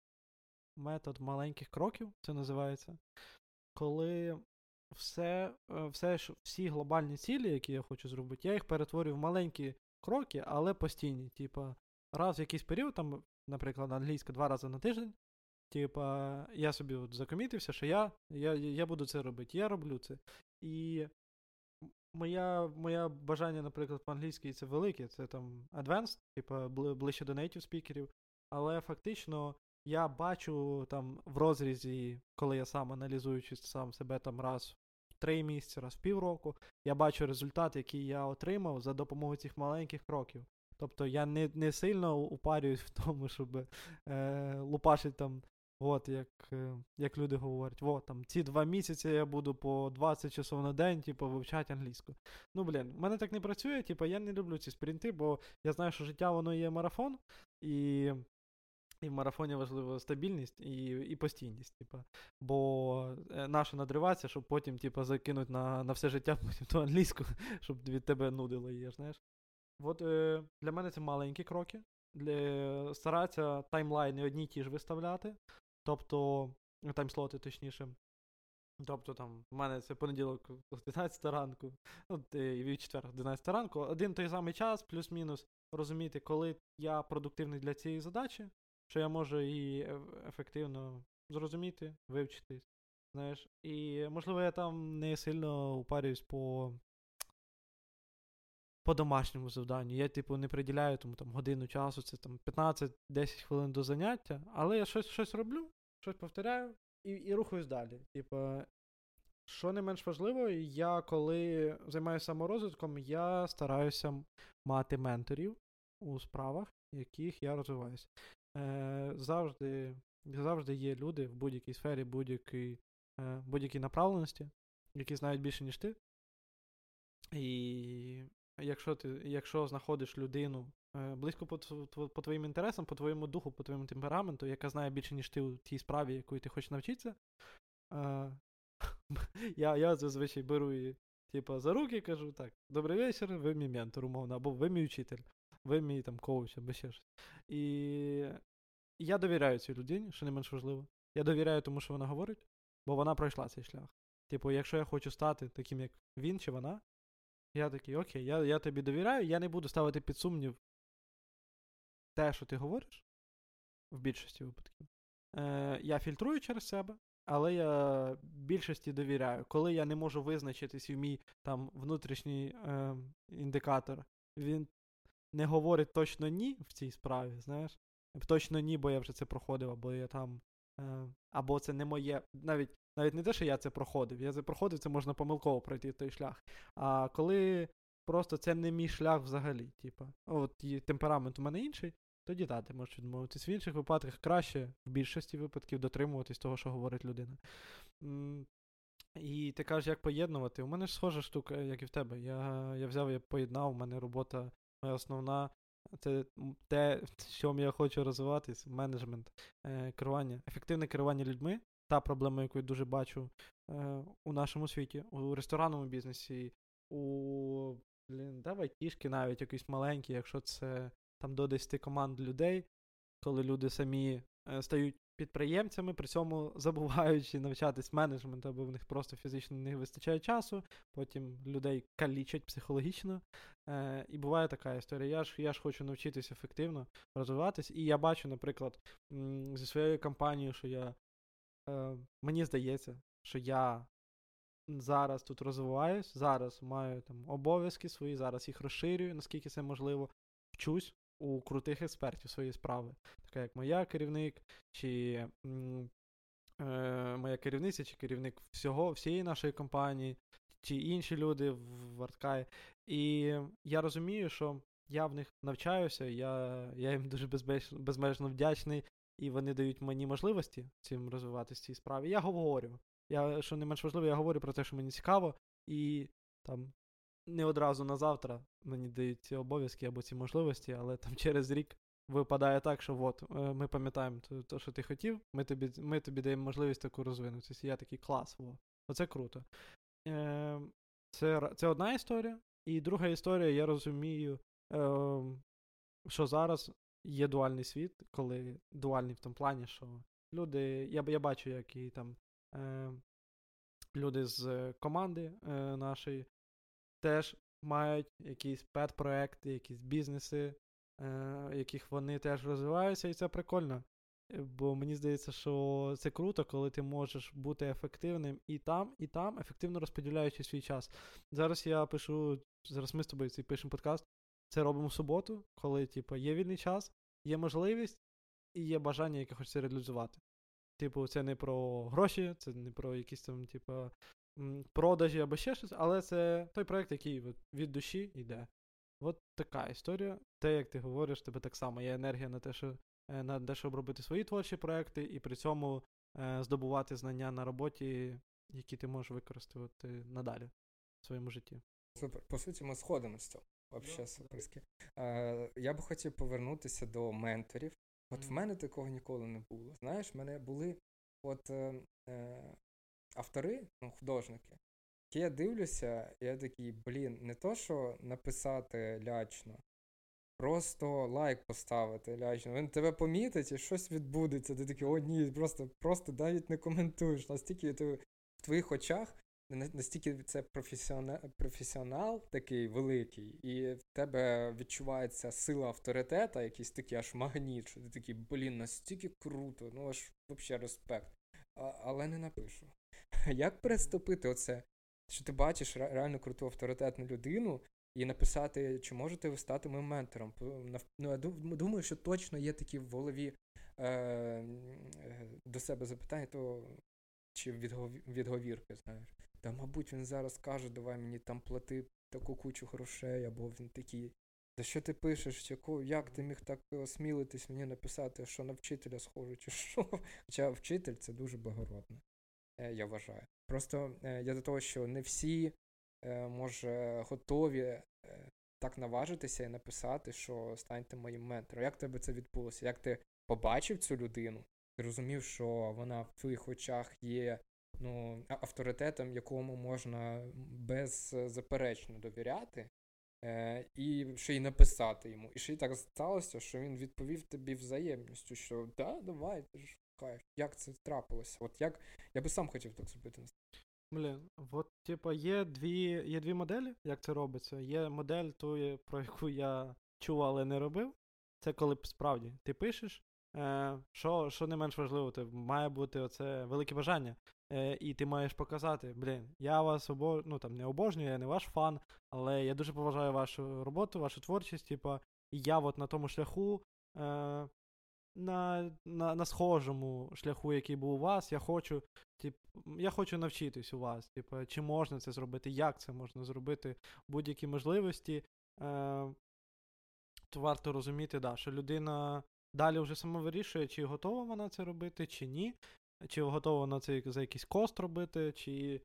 метод маленьких кроків, це називається. Коли все, е, все, всі глобальні цілі, які я хочу зробити, я їх перетворюю в маленькі кроки, але постійні. Типа, раз в якийсь період, там, наприклад, англійська два рази на тиждень. Типа, я собі от закомітився, що я я, я буду це робити. Я роблю це. І моя моя бажання, наприклад, по-англійськи це велике, це там advanced, типа ближче до native спікерів. Але фактично я бачу там в розрізі, коли я сам аналізуючи сам себе там раз три місяці, раз в півроку, я бачу результат, який я отримав за допомогою цих маленьких кроків. Тобто я не не сильно упарююсь в тому, щоб е, лупашити там, от як е, як люди говорять, от там ці два місяці я буду по 20 часов на день, типу, вивчати англійську. Ну, блін, в мене так не працює, типу, я не люблю ці спринти, бо я знаю, що життя воно є марафон, і і в марафоні важлива стабільність і і постійність. Типу. Бо е, наше надриватися, щоб потім типу, закинути на на все життя потім ту англійську, щоб від тебе нудило її, знаєш. От е, для мене це маленькі кроки. Для, Старатися таймлайни одні й ті ж виставляти. Тобто, таймслоти, точніше. Тобто там в мене це понеділок 11 ранку, ну, і четвер 11 ранку, один той самий час, плюс-мінус розуміти, коли я продуктивний для цієї задачі, що я можу її ефективно зрозуміти, вивчити. Знаєш, і можливо я там не сильно упарююсь по по домашньому завданню. Я, типу, не приділяю тому там годину часу, це там 15-10 хвилин до заняття, але я щось щось роблю, щось повторяю і і рухаюсь далі. Типу, що не менш важливо, я коли займаюся саморозвитком, я стараюся мати менторів у справах, яких я розвиваюся е, завжди завжди є люди в будь-якій сфері, будь-якій е, будь-якій направленості, які знають більше, ніж ти. І якщо ти якщо знаходиш людину е, близько по, по твоїм інтересам, по твоєму духу, по твоєму темпераменту, яка знає більше, ніж ти у тій справі, якої ти хочеш навчитися, е, я я зазвичай беру її типу, за руки і кажу: так, добрий вечір, ви мій ментор, умовно, або ви мій учитель ви мій там коуч або ще щось. І я довіряю цій людині, що не менш важливо. Я довіряю тому, що вона говорить, бо вона пройшла цей шлях. Типу, якщо я хочу стати таким, як він чи вона, я такий, окей, я я тобі довіряю, я не буду ставити під сумнів те, що ти говориш, в більшості випадків. Е, Я фільтрую через себе, але я більшості довіряю. Коли я не можу визначити свій мій там внутрішній е, індикатор, він не говорить точно ні в цій справі, знаєш. Точно ні, бо я вже це проходив, або я там. Е, або це не моє. Навіть навіть не те, що я це проходив. Я це проходив, це можна помилково пройти той шлях. А коли просто це не мій шлях взагалі, типу, от і темперамент у мене інший, тоді так, ти можеш відмовитись. В інших випадках краще в більшості випадків дотримуватись того, що говорить людина. І ти кажеш, як поєднувати. У мене ж схожа штука, як і в тебе. Я я взяв, я поєднав, у мене робота моя основна це те, в чому я хочу розвиватись, менеджмент, е, керування, ефективне керування людьми. Та проблема, яку я дуже бачу е, у нашому світі, у ресторанному бізнесі, у блін, давай тішки навіть якісь маленькі, якщо це там до 10 команд людей, коли люди самі е, стають підприємцями, при цьому забуваючи навчатись менеджменту, бо в них просто фізично не вистачає часу, потім людей калічать психологічно. Е, І буває така історія. Я ж я ж хочу навчитися ефективно розвиватись, і я бачу, наприклад, зі своєю компанією, що я е, мені здається, що я. Зараз тут розвиваюсь, зараз маю там обов'язки свої, зараз їх розширюю, наскільки це можливо, вчусь, у крутих експертів своєї справи, така як моя керівник, чи е, моя керівниця, чи керівник всього, всієї нашої компанії, чи інші люди в Арткай. І я розумію, що я в них навчаюся, я я їм дуже безмежно, безмежно вдячний, і вони дають мені можливості цим розвиватися в цій справі. Я говорю. Я, Що не менш важливо, я говорю про те, що мені цікаво, і там не одразу на завтра мені дають ці обов'язки або ці можливості, але там через рік випадає так, що от, е, ми пам'ятаємо те, що ти хотів, ми тобі ми тобі даємо можливість таку розвинутися. Я такий клас. Во. Оце круто. Е, Це це одна історія. І друга історія, я розумію, е, що зараз є дуальний світ, коли дуальний в тому плані, що люди. Я я бачу, як і там е, люди з команди е, нашої теж мають якісь пет-проекти, якісь бізнеси, яких вони теж розвиваються, і це прикольно. Бо мені здається, що це круто, коли ти можеш бути ефективним і там, і там, ефективно розподіляючи свій час. Зараз я пишу, зараз ми з тобою цей пишемо подкаст. Це робимо в суботу, коли типу, є вільний час, є можливість і є бажання, яке хочеться реалізувати. Типу, це не про гроші, це не про якісь там, типу, продажі або ще щось, але це той проект, який від душі йде. От така історія. Те, як ти говориш, тебе так само є енергія на те, що е, на те, щоб робити свої творчі проекти, і при цьому е, здобувати знання на роботі, які ти можеш використовувати надалі в своєму житті. Супер. По суті, ми сходимо з цього. Вообще суперськи. Е, Я би хотів повернутися до менторів. От mm-hmm. в мене такого ніколи не було. Знаєш, в мене були от е, е, автори, ну, художники, я дивлюся, я такий, блін, не то, що написати лячно, просто лайк поставити лячно. Він тебе помітить і щось відбудеться. Ти такий, о, ні, просто просто навіть не коментуєш. Настільки ти в твоїх очах. Настільки це професіонал, професіонал такий великий, і в тебе відчувається сила авторитета, якийсь такий аж магніт, що ти такий, блін, настільки круто, ну аж взагалі респект. А, Але не напишу. Як переступити оце? Що ти бачиш реально круту авторитетну людину і написати, чи можете ви стати моїм ментором? Ну, я думаю, що точно є такі в голові е, до себе запитання, то чи відговірки, знаєш. Та, мабуть, він зараз каже, давай мені там плати таку кучу грошей, або він такий. Та що ти пишеш, як ти міг так осмілитись мені написати, що на вчителя схоже, чи що? Хоча вчитель це дуже благородно. Е, я вважаю. Просто е, я до того, що не всі, е, може, готові так наважитися і написати, що станьте моїм ментором. Як тебе це відбулося? Як ти побачив цю людину? Ти розумів, що вона в твоїх очах є ну, авторитетом, якому можна беззаперечно довіряти, і ще й написати йому. І ще й так сталося, що він відповів тобі взаємністю, що да, давай, ти ж кайф. Як це трапилося? От як я би сам хотів так зробити. Блін, от, типа, є дві є дві моделі, як це робиться. Є модель, ту, про яку я чув, але не робив. Це коли справді ти пишеш. Е, Що що не менш важливо, ти має бути оце велике бажання. Е, І ти маєш показати, блін, я вас обо... ну, там, не обожнюю, я не ваш фан, але я дуже поважаю вашу роботу, вашу творчість. Типа, і я от на тому шляху. Е, на на, на схожому шляху, який був у вас. Я хочу тип, я хочу навчитись у вас. Типу, чи можна це зробити, як це можна зробити, будь-які можливості. Е, То варто розуміти, да, що людина далі вже сама вирішує, чи готова вона це робити, чи ні. Чи готова вона це за якийсь кост робити, чи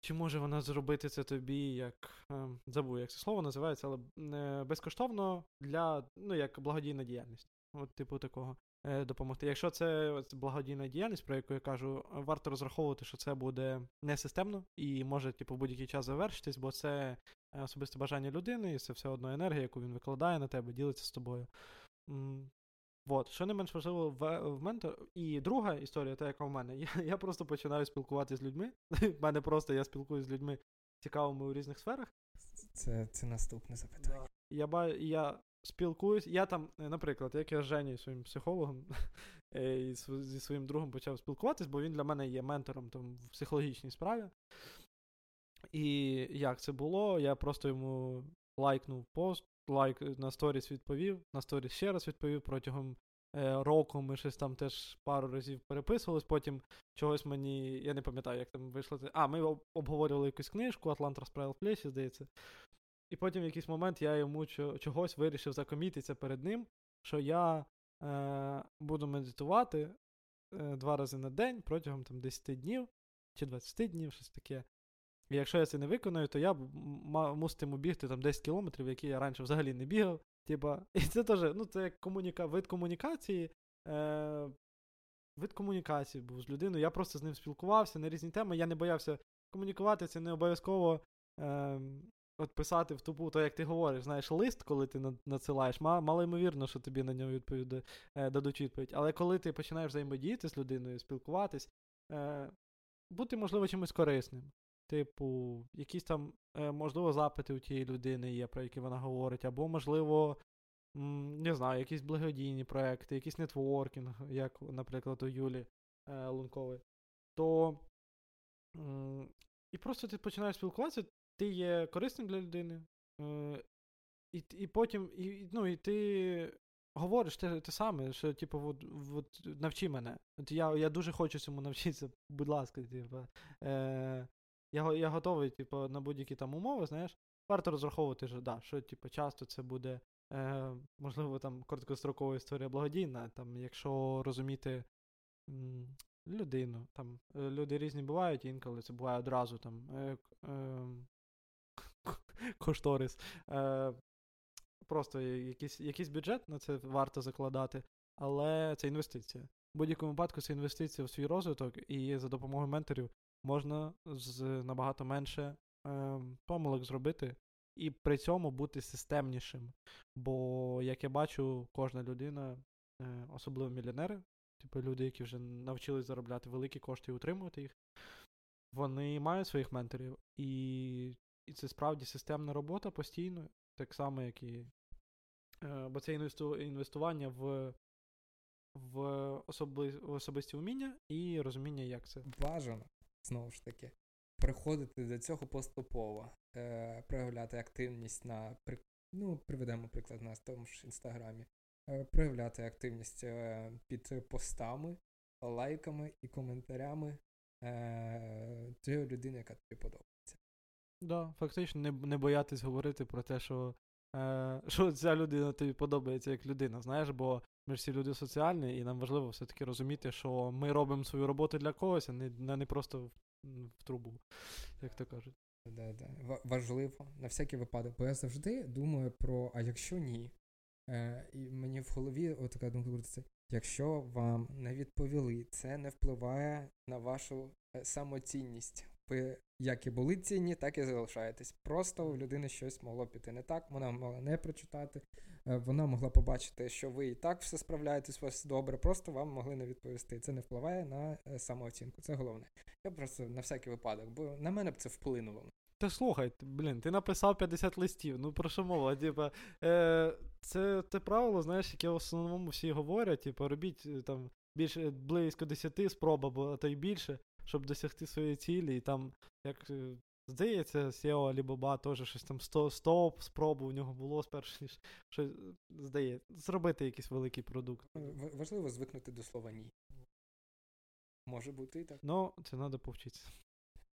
чи може вона зробити це тобі, як е, забув, як це слово називається, але е, безкоштовно для ну, як благодійна діяльність от, типу, такого е, допомогти. Якщо це благодійна діяльність, про яку я кажу, варто розраховувати, що це буде не системно і може, типу, в будь-який час завершитись, бо це е, особисте бажання людини, і це все одно енергія, яку він викладає на тебе, ділиться з тобою. От, що не менш важливо в, в ментор. І друга історія, та яка в мене, я я просто починаю спілкуватися з людьми. В мене просто я спілкуюся з людьми цікавими у різних сферах. Це це наступне запитання. Я я спілкуюсь. Я там, е, наприклад, як я з Жені, своїм психологом е, і зі своїм другом почав спілкуватись, бо він для мене є ментором там, в психологічній справі. І як це було? Я просто йому лайкнув пост, лайк на сторіс відповів, на сторіс ще раз відповів протягом е, року. Ми щось там теж пару разів переписувались. Потім чогось мені, я не пам'ятаю, як там вийшло. А, ми обговорювали якусь книжку, Атлант розправив плечі, здається. І потім в якийсь момент я йому чогось вирішив закомітися перед ним, що я е, буду медитувати е, два рази на день протягом там, 10 днів чи 20 днів, щось таке. І якщо я це не виконую, то я муситиму бігти там 10 кілометрів, які я раніше взагалі не бігав. Типа, і це теж, ну, це як комуніка... вид комунікації. Е... Вид комунікації був з людиною. Я просто з ним спілкувався на різні теми. Я не боявся комунікувати, це не обов'язково е... от писати в тупу, то як ти говориш, знаєш, лист, коли ти надсилаєш, мало ймовірно, що тобі на нього відповіді, е, дадуть відповідь. Але коли ти починаєш взаємодіяти з людиною, спілкуватись, е... бути, можливо, чимось корисним. Типу, якісь там, е, можливо, запити у тієї людини є, про які вона говорить, або, можливо, не знаю, якісь благодійні проекти, якийсь нетворкінг, як, наприклад, у Юлі е, Лункової. То і просто ти починаєш спілкуватися, ти є корисним для людини, е, і і потім і, ну, і ти говориш те, те саме, що, типу, от, от, навчи мене. От Я я дуже хочу цьому навчитися, будь ласка, типу. Е, я я готовий, типу, на будь-які там умови, знаєш, варто розраховувати, що да, що типу, часто це буде, е, можливо, там короткострокова історія благодійна, там, якщо розуміти м, людину. там, е, Люди різні бувають, інколи це буває одразу там е, е, кошторис. Е, Просто якийсь якийсь бюджет на це варто закладати, але це інвестиція. В будь-якому випадку це інвестиція в свій розвиток, і за допомогою менторів можна з набагато менше е, помилок зробити і при цьому бути системнішим. Бо, як я бачу, кожна людина, е, особливо мільйонери, типу люди, які вже навчились заробляти великі кошти і утримувати їх, вони мають своїх менторів. І і це справді системна робота постійно, так само, як і. Е, бо це інвестування в в, особи, в особисті вміння і розуміння, як це. Бажано знову ж таки, приходити до цього поступово, е, проявляти активність на ну, приведемо приклад на тому ж інстаграмі, е, проявляти активність е, під постами, лайками і коментарями е, тієї людини, яка тобі подобається. Да, фактично, не не боятись говорити про те, що е, що ця людина тобі подобається як людина, знаєш, бо ми ж всі люди соціальні, і нам важливо все-таки розуміти, що ми робимо свою роботу для когось, а не не просто в, в трубу, як то кажуть. Да, да. Важливо на всякий випадок, бо я завжди думаю про, а якщо ні. Е, І мені в голові така думка крутиться, якщо вам не відповіли, це не впливає на вашу е, самоцінність. Ви як і були цінні, так і залишаєтесь. Просто у людини щось могло піти не так, вона могла не прочитати, е, вона могла побачити, що ви і так все справляєтесь, у вас добре, просто вам могли не відповісти. Це не впливає на е, самооцінку. Це головне. Я просто на всякий випадок, бо на мене б це вплинуло. Та слухай, блін, ти написав 50 листів. Ну про що мова? Типа, е, це те правило, знаєш, яке в основному всі говорять, типу, робіть е, там більше близько 10 спроб, або то й більше, щоб досягти своєї цілі. І там, як е, здається, SEO Alibaba теж щось там 100 100 спроб у нього було спершу, ніж щось здається, зробити якийсь великий продукт. Важливо звикнути до слова ні. Може бути і так. Ну, це треба повчитися.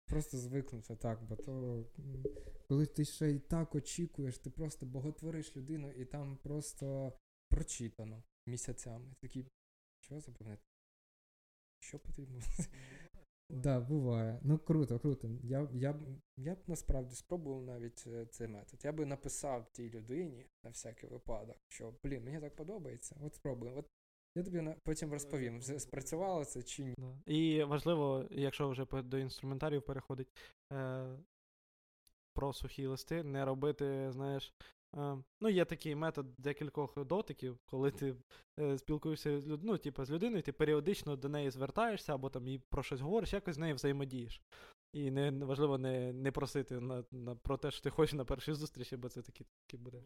Просто звикнути так, бо то коли ти ще й так очікуєш, ти просто боготвориш людину, і там просто прочитано місяцями. Такі, що заповнити? Що потрібно? Да, буває. Ну круто, круто. Я я, я б насправді спробував навіть е, цей метод. Я би написав тій людині на всякий випадок, що блін, мені так подобається. От спробуємо. От я тобі потім розповім, спрацювало це чи ні. І важливо, якщо вже до інструментарів переходить е, про сухі листи, не робити, знаєш. Е, ну, є такий метод декількох дотиків, коли ти е, спілкуєшся ну, типу, з людиною, ти періодично до неї звертаєшся або там їй про щось говориш, якось з нею взаємодієш. І не важливо не не просити на, на, про те, що ти хочеш на першій зустрічі, бо це таки, таки буде.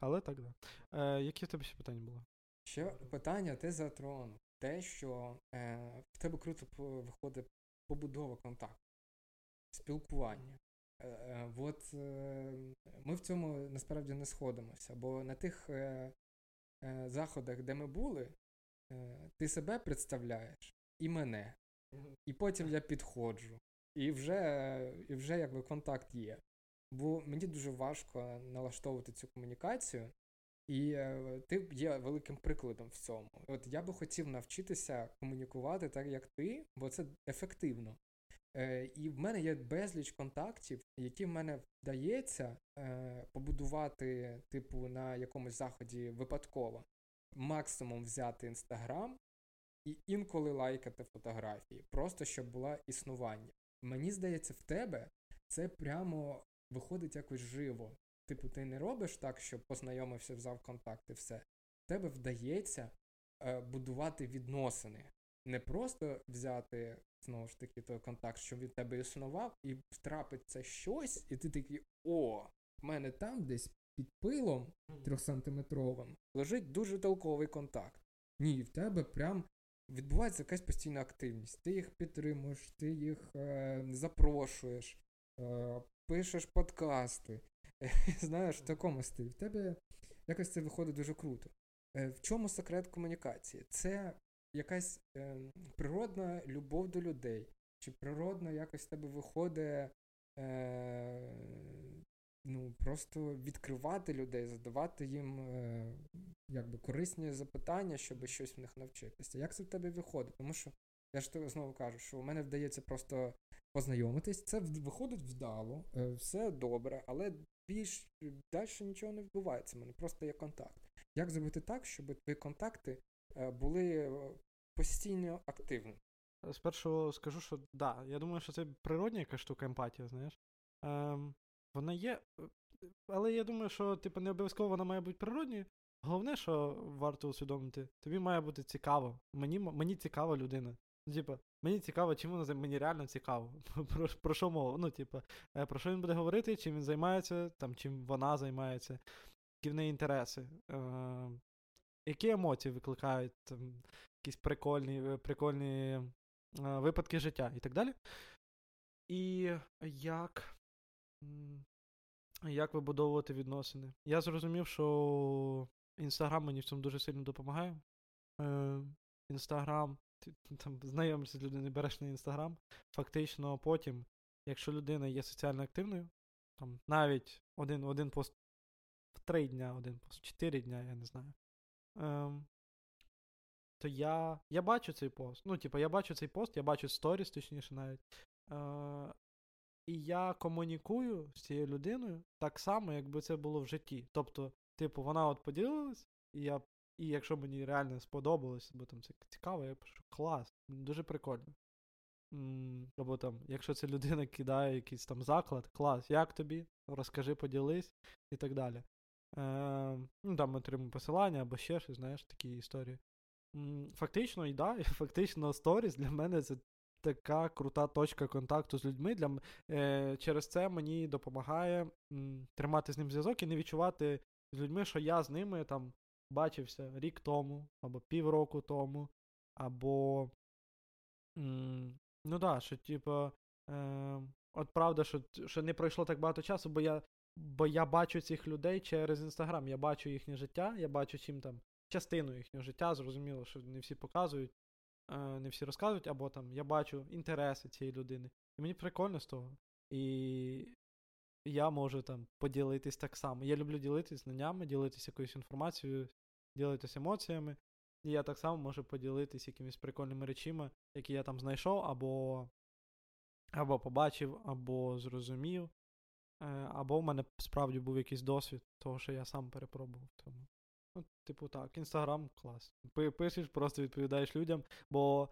Але так, да. Е, Які в тебе ще питання були? Ще питання ти затронув. Те, що е, в тебе круто виходить побудова контакту, спілкування. Е, е, От е, ми в цьому насправді не сходимося, бо на тих заходах, де ми були, ти себе представляєш і мене. І потім я підходжу. І вже і вже якби контакт є. Бо мені дуже важко налаштовувати цю комунікацію. І ти є великим прикладом в цьому. От я би хотів навчитися комунікувати так, як ти, бо це ефективно. Е, І в мене є безліч контактів, які в мене вдається е, побудувати, типу, на якомусь заході випадково. Максимум взяти інстаграм і інколи лайкати фотографії, просто щоб було існування. Мені здається, в тебе це прямо виходить якось живо. Типу, ти не робиш так, щоб познайомився, взяв контакт і все. В тебе вдається е, будувати відносини. Не просто взяти, знову ж таки, той контакт, що від тебе існував, і втрапиться щось, і ти такий, о, в мене там десь під пилом трьохсантиметровим лежить дуже толковий контакт. Ні, в тебе прям відбувається якась постійна активність. Ти їх підтримуєш, ти їх е, запрошуєш, е, пишеш подкасти. Знаєш, в такому стилі. В тебе якось це виходить дуже круто. Е, в чому секрет комунікації? Це якась е, природна любов до людей. Чи природно якось в тебе виходить е, ну, просто відкривати людей, задавати їм е, якби корисні запитання, щоб щось в них навчитися. Як це в тебе виходить? Тому що я ж тобі знову кажу, що у мене вдається просто познайомитись. Це виходить вдало, е, все добре, але більш далі нічого не відбувається. У мене просто є контакт. Як зробити так, щоб твої контакти були е, постійно активні? Спершу скажу, що да, я думаю, що це природня яка штука емпатія, знаєш. Ем, Вона є, але я думаю, що типу, не обов'язково вона має бути природньою. Головне, що варто усвідомити, тобі має бути цікаво. Мені мені цікава людина. Типу, мені цікаво, чим вона мені реально цікаво. Про про що мова? Ну, типу, про що він буде говорити, чим він займається, там, чим вона займається, які в неї інтереси. Е, Які емоції викликають там, якісь прикольні прикольні е, випадки життя і так далі. І як як вибудовувати відносини? Я зрозумів, що Інстаграм мені в цьому дуже сильно допомагає. Інстаграм, ти там знайомишся з людиною, береш на Інстаграм. Фактично, потім, якщо людина є соціально активною, там навіть один один пост в три дня, один пост чотири дня, я не знаю. Ем, То я я бачу цей пост. Ну, типу, я бачу цей пост, я бачу сторіс, точніше навіть. Е, І я комунікую з цією людиною так само, якби це було в житті. Тобто, типу, вона от поділилась, і я і якщо мені реально сподобалось, бо там це цікаво, я пишу клас, дуже прикольно. Або там, якщо ця людина кидає якийсь там заклад, клас, як тобі? Розкажи, поділись і так далі. Е, Ну, там отримую посилання або ще щось, знаєш, такі історії. Фактично, і да, фактично, сторіс для мене це така крута точка контакту з людьми. Для, е, Через це мені допомагає тримати з ним зв'язок і не відчувати з людьми, що я з ними там бачився рік тому, або півроку тому, або. М, ну да, що, типу, е, от правда, що що не пройшло так багато часу, бо я бо я бачу цих людей через Інстаграм. Я бачу їхнє життя, я бачу чим там частину їхнього життя. Зрозуміло, що не всі показують, е, не всі розказують, або там я бачу інтереси цієї людини. І мені прикольно з того. І я можу там поділитись так само. Я люблю ділитись знаннями, ділитися якоюсь інформацією, ділитися емоціями. І я так само можу поділитися якимись прикольними речами, які я там знайшов, або або побачив, або зрозумів. Е, або в мене справді був якийсь досвід, того, що я сам перепробував. Тому. Ну, Типу так, інстаграм клас. Пишеш, просто відповідаєш людям, бо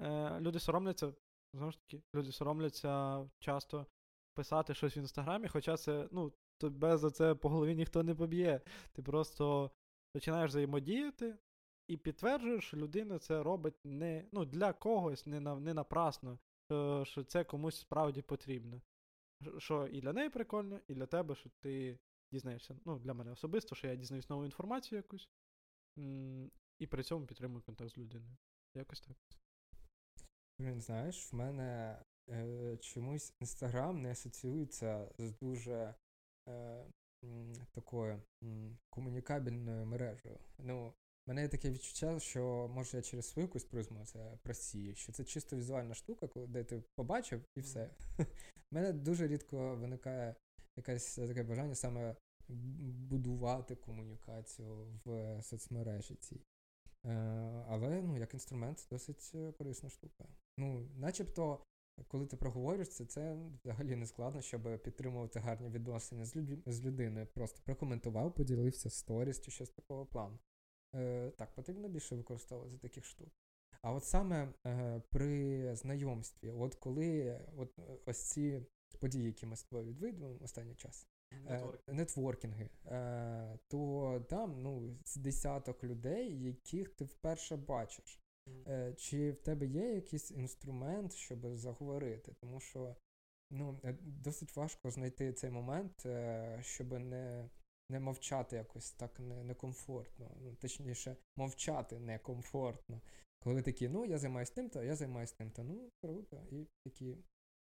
е, люди соромляться, знову ж таки, люди соромляться часто писати щось в інстаграмі, хоча це, ну, тебе за це по голові ніхто не поб'є. Ти просто починаєш взаємодіяти і підтверджуєш, що людина це робить не ну, для когось, не на, не напрасно, що, що це комусь справді потрібно. Що і для неї прикольно, і для тебе, що ти дізнаєшся. Ну, для мене особисто, що я дізнаюсь нову інформацію якусь. І при цьому підтримую контакт з людиною. Якось так. Блін, знаєш, в мене е, чомусь Інстаграм не асоціюється з дуже е, такою комунікабельною мережею. Ну, в мене є таке відчуття, що може я через свою якусь призму це просію, що це чисто візуальна штука, де ти побачив і все. У мене дуже рідко виникає якесь таке бажання саме будувати комунікацію в соцмережі цій. Е, але ну, як інструмент досить корисна штука. Ну, начебто коли ти проговорюєш це, це взагалі не складно, щоб підтримувати гарні відносини з люд... з людиною. Просто прокоментував, поділився сторіс чи щось такого плану. Е, Так, потрібно більше використовувати таких штук. А от саме е, при знайомстві, от коли от ось ці події, які ми з тобою відвідуємо останній час, е, нетворкінги, е, то там ну, з десяток людей, яких ти вперше бачиш. Е, Чи в тебе є якийсь інструмент, щоб заговорити? Тому що ну, е, досить важко знайти цей момент, е, щоб не не мовчати якось так некомфортно. Ну, точніше, мовчати некомфортно. Коли такі, ну, я займаюся тим-то, я займаюся тим-то. Ну, круто. І такі,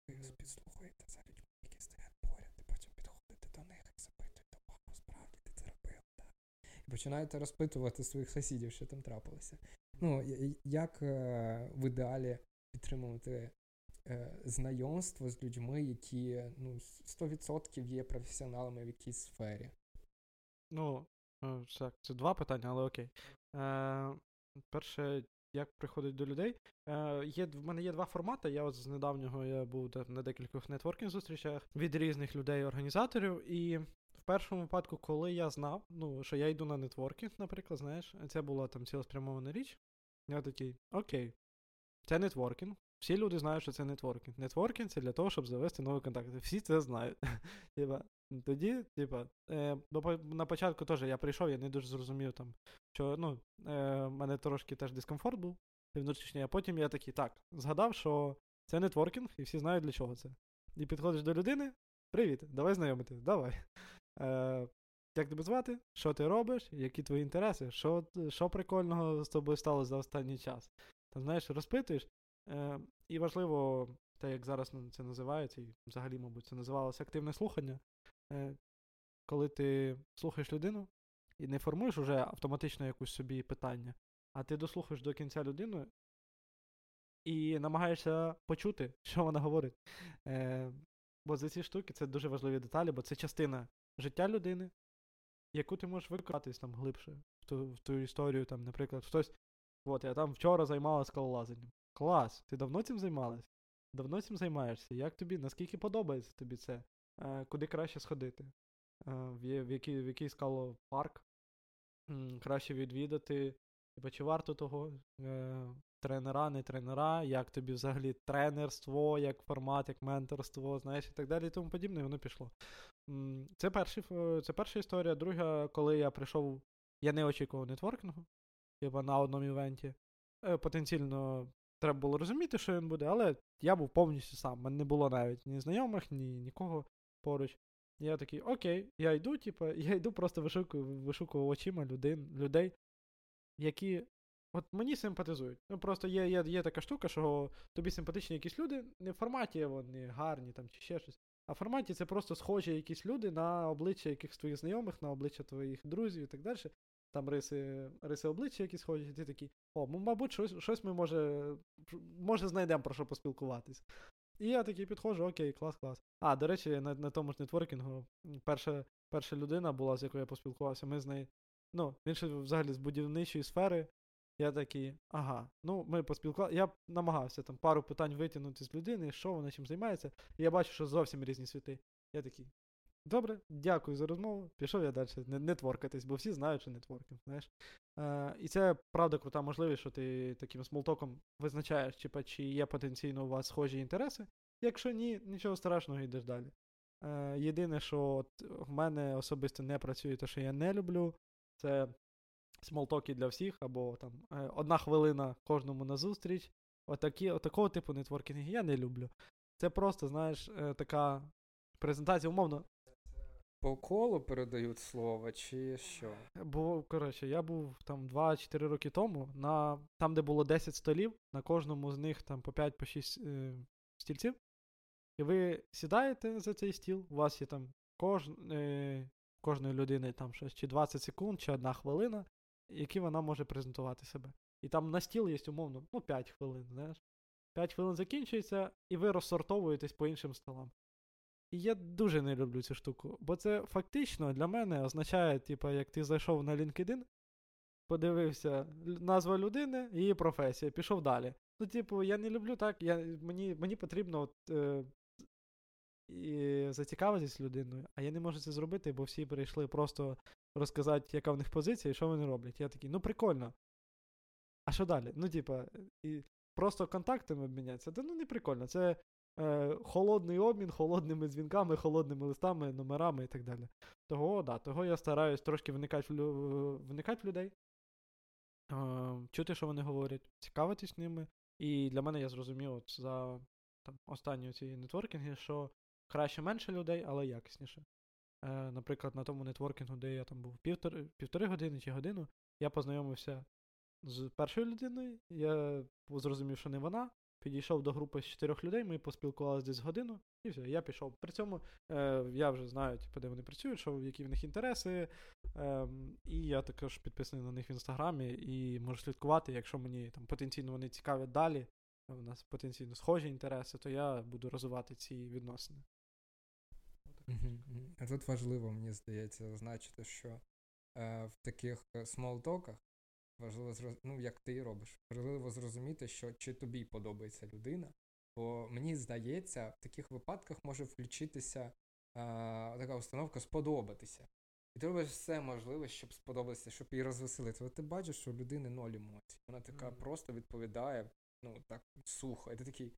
ви підслухаєте за людьми, які стоять поряд, і потім підходите до них і запитуєте, вау, справді ти це робив, так. І починаєте розпитувати своїх сусідів, що там трапилося. Ну, як е, в ідеалі підтримувати е, знайомство з людьми, які ну, 100% є професіоналами в якійсь сфері? Ну, е, так, це два питання, але окей. Е, Перше, як приходить до людей. Е, є, В мене є два формати. Я от з недавнього я був на декількох нетворкінг зустрічах від різних людей-організаторів. І в першому випадку, коли я знав, ну, що я йду на нетворкінг, наприклад, знаєш, це була там цілеспрямована річ. Я такий, окей, це нетворкінг. Всі люди знають, що це нетворкінг. Нетворкінг це для того, щоб завести нові контакти. Всі це знають. Тоді, типа, е, на початку теж я прийшов, я не дуже зрозумів там, що ну, е, мене трошки теж дискомфорт був внутрішній, а потім я такий, так, згадав, що це нетворкінг, і всі знають, для чого це. І підходиш до людини, привіт, давай знайомитись, давай. Е, Як тебе звати? Що ти робиш? Які твої інтереси? Що що прикольного з тобою сталося за останній час? Там, знаєш, розпитуєш. Е, І важливо, те, як зараз це називається, і взагалі, мабуть, це називалося активне слухання. Е, Коли ти слухаєш людину і не формуєш уже автоматично якусь собі питання, а ти дослухаєш до кінця людину і намагаєшся почути, що вона говорить. Е, Бо за ці штуки це дуже важливі деталі, бо це частина життя людини, яку ти можеш використатись там глибше в ту в ту історію, там, наприклад, хтось. От, я там вчора займалася скалолазанням. Клас! Ти давно цим займалась? Давно цим займаєшся? Як тобі? Наскільки подобається тобі це? Е, Куди краще сходити? Е, в, в, який, в який скалопарк краще відвідати? Типа, чи варто того? Е, Тренера, не тренера, як тобі взагалі тренерство, як формат, як менторство, знаєш, і так далі, і тому подібне, і воно пішло. Це перший, це перша історія. Друга, коли я прийшов, я не очікував нетворкінгу, типа на одному івенті. Е, потенційно треба було розуміти, що він буде, але я був повністю сам. Мене не було навіть ні знайомих, ні нікого поруч. Я такий, окей, я йду, типу, я йду просто вишукую, вишукую очима людей, людей, які от мені симпатизують. Ну просто є є, є така штука, що тобі симпатичні якісь люди, не в форматі вони гарні там чи ще щось. А в форматі це просто схожі якісь люди на обличчя якихось твоїх знайомих, на обличчя твоїх друзів і так далі. Там риси риси обличчя якісь ходять, і ти такий, о, мабуть, щось щось ми може може знайдемо про що поспілкуватись. І я такий підходжу, окей, клас, клас. А, до речі, на на тому ж нетворкінгу перша перша людина була, з якою я поспілкувався, ми з нею. Ну, він ще взагалі з будівничої сфери. Я такий, ага, ну ми поспілкувалися. Я намагався там пару питань витягнути з людини, що вона чим займається. І я бачу, що зовсім різні світи. Я такий. Добре, дякую за розмову. Пішов я далі не, нетворкатись, бо всі знають, що нетворкінг, знаєш. Е, І це правда крута можливість, що ти таким смолтоком визначаєш, чи, чи є потенційно у вас схожі інтереси. Якщо ні, нічого страшного, йдеш далі. Е, Єдине, що от в мене особисто не працює, те, що я не люблю, це смолтоки для всіх, або там е, одна хвилина кожному на зустріч. Отакі, отакого типу нетворкінги я не люблю. Це просто, знаєш, е, така презентація, умовно. По колу передають слово, чи що? Бо, коротше, я був там 2-4 роки тому, на там, де було 10 столів, на кожному з них там по 5-6 е, стільців. І ви сідаєте за цей стіл, у вас є там кож, е, кожної людини там щось чи 20 секунд, чи одна хвилина, які вона може презентувати себе. І там на стіл є умовно ну, 5 хвилин, знаєш. 5 хвилин закінчується, і ви розсортовуєтесь по іншим столам. І я дуже не люблю цю штуку, бо це фактично для мене означає, типу, як ти зайшов на LinkedIn, подивився назва людини, її професія, пішов далі. Ну, типу, я не люблю так. Я, мені, мені потрібно от, е, і зацікавитись людиною, а я не можу це зробити, бо всі прийшли просто розказати, яка в них позиція і що вони роблять. Я такий, ну прикольно. А що далі? Ну, типа, і просто контактами обмінятися. Та ну не прикольно. Це е, холодний обмін, холодними дзвінками, холодними листами, номерами і так далі. Того, да, того я стараюсь трошки вникати в, вникати в людей, е, чути, що вони говорять, цікавитись ними. І для мене я зрозумів от за там, останні ці нетворкінги, що краще менше людей, але якісніше. Е, наприклад, на тому нетворкінгу, де я там був півтори, півтори години чи годину, я познайомився з першою людиною, я зрозумів, що не вона. Підійшов до групи з чотирьох людей, ми поспілкувалися десь годину, і все, я пішов. При цьому е, я вже знаю, типу, де вони працюють, що, які в них інтереси. Е, і я також підписаний на них в інстаграмі і можу слідкувати, якщо мені там потенційно вони цікаві далі, у нас потенційно схожі інтереси, то я буду розвивати ці відносини. Тут важливо, мені здається, зазначити, що е, в таких смолтоках важливо ну, як ти робиш, важливо зрозуміти, що чи тобі подобається людина. Бо мені здається, в таких випадках може включитися е, така установка сподобатися. І ти робиш все можливе, щоб сподобатися, щоб її розвеселити. Але ти бачиш, що у людини ноль емоцій. Вона така Мгм. просто відповідає, ну так сухо. І ти такий,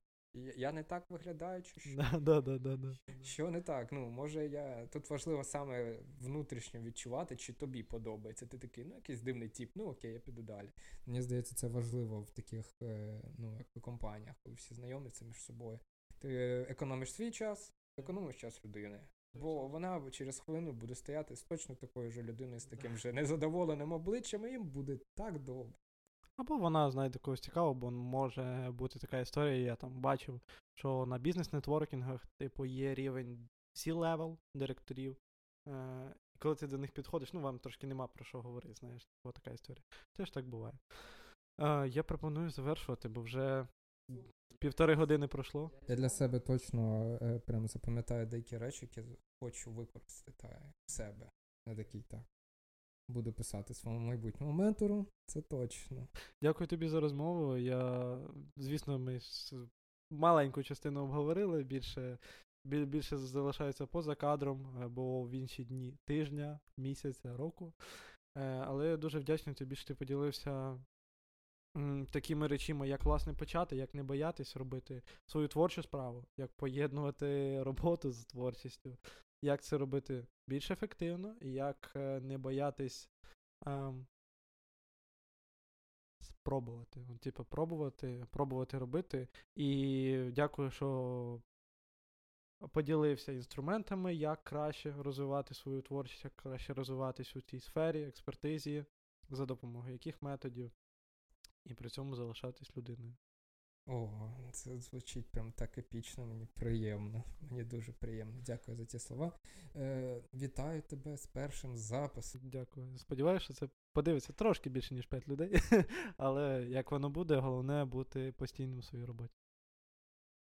«Я- не так виглядаю, чи що? Да, да, да, да. Що не так? Ну, може, я. Тут важливо саме внутрішньо відчувати, чи тобі подобається. Ти такий, ну, якийсь дивний тип, ну окей, я піду далі. Мені здається, це важливо в таких е, ну, компаніях, коли всі знайомляться між собою. Ти економиш свій час, економиш час людини. Бо вона через хвилину буде стояти з точно такою ж людиною, з таким же незадоволеним обличчям, і їм буде так добре. Або вона знайде когось цікавого, бо може бути така історія, я там бачив, що на бізнес-нетворкінгах, типу, є рівень C-level директорів. Е, коли ти до них підходиш, ну вам трошки нема про що говорити, знаєш, типу, така історія. Теж так буває. Е, я пропоную завершувати, бо вже півтори години пройшло. Я для себе точно е, прям запам'ятаю деякі речі, які хочу використати в себе. Не такий так. Буду писати своєму майбутньому ментору, це точно. Дякую тобі за розмову. Я, звісно, ми маленьку частину обговорили, більше, більше залишається поза кадром, або в інші дні тижня, місяця, року. Е, Але я дуже вдячний тобі, що ти поділився такими речами, як власне почати, як не боятись робити свою творчу справу, як поєднувати роботу з творчістю, як це робити більш ефективно, і як е, не боятись. ем, спробувати. Типу, пробувати, пробувати робити. І дякую, що поділився інструментами, як краще розвивати свою творчість, як краще розвиватись у цій сфері, експертизі, за допомогою яких методів, і при цьому залишатись людиною. О, це звучить прям так епічно, мені приємно. Мені дуже приємно. Дякую за ті слова. Е, вітаю тебе з першим записом. Дякую. Сподіваюся, що це подивиться трошки більше, ніж 5 людей. Але як воно буде, головне бути постійним у своїй роботі.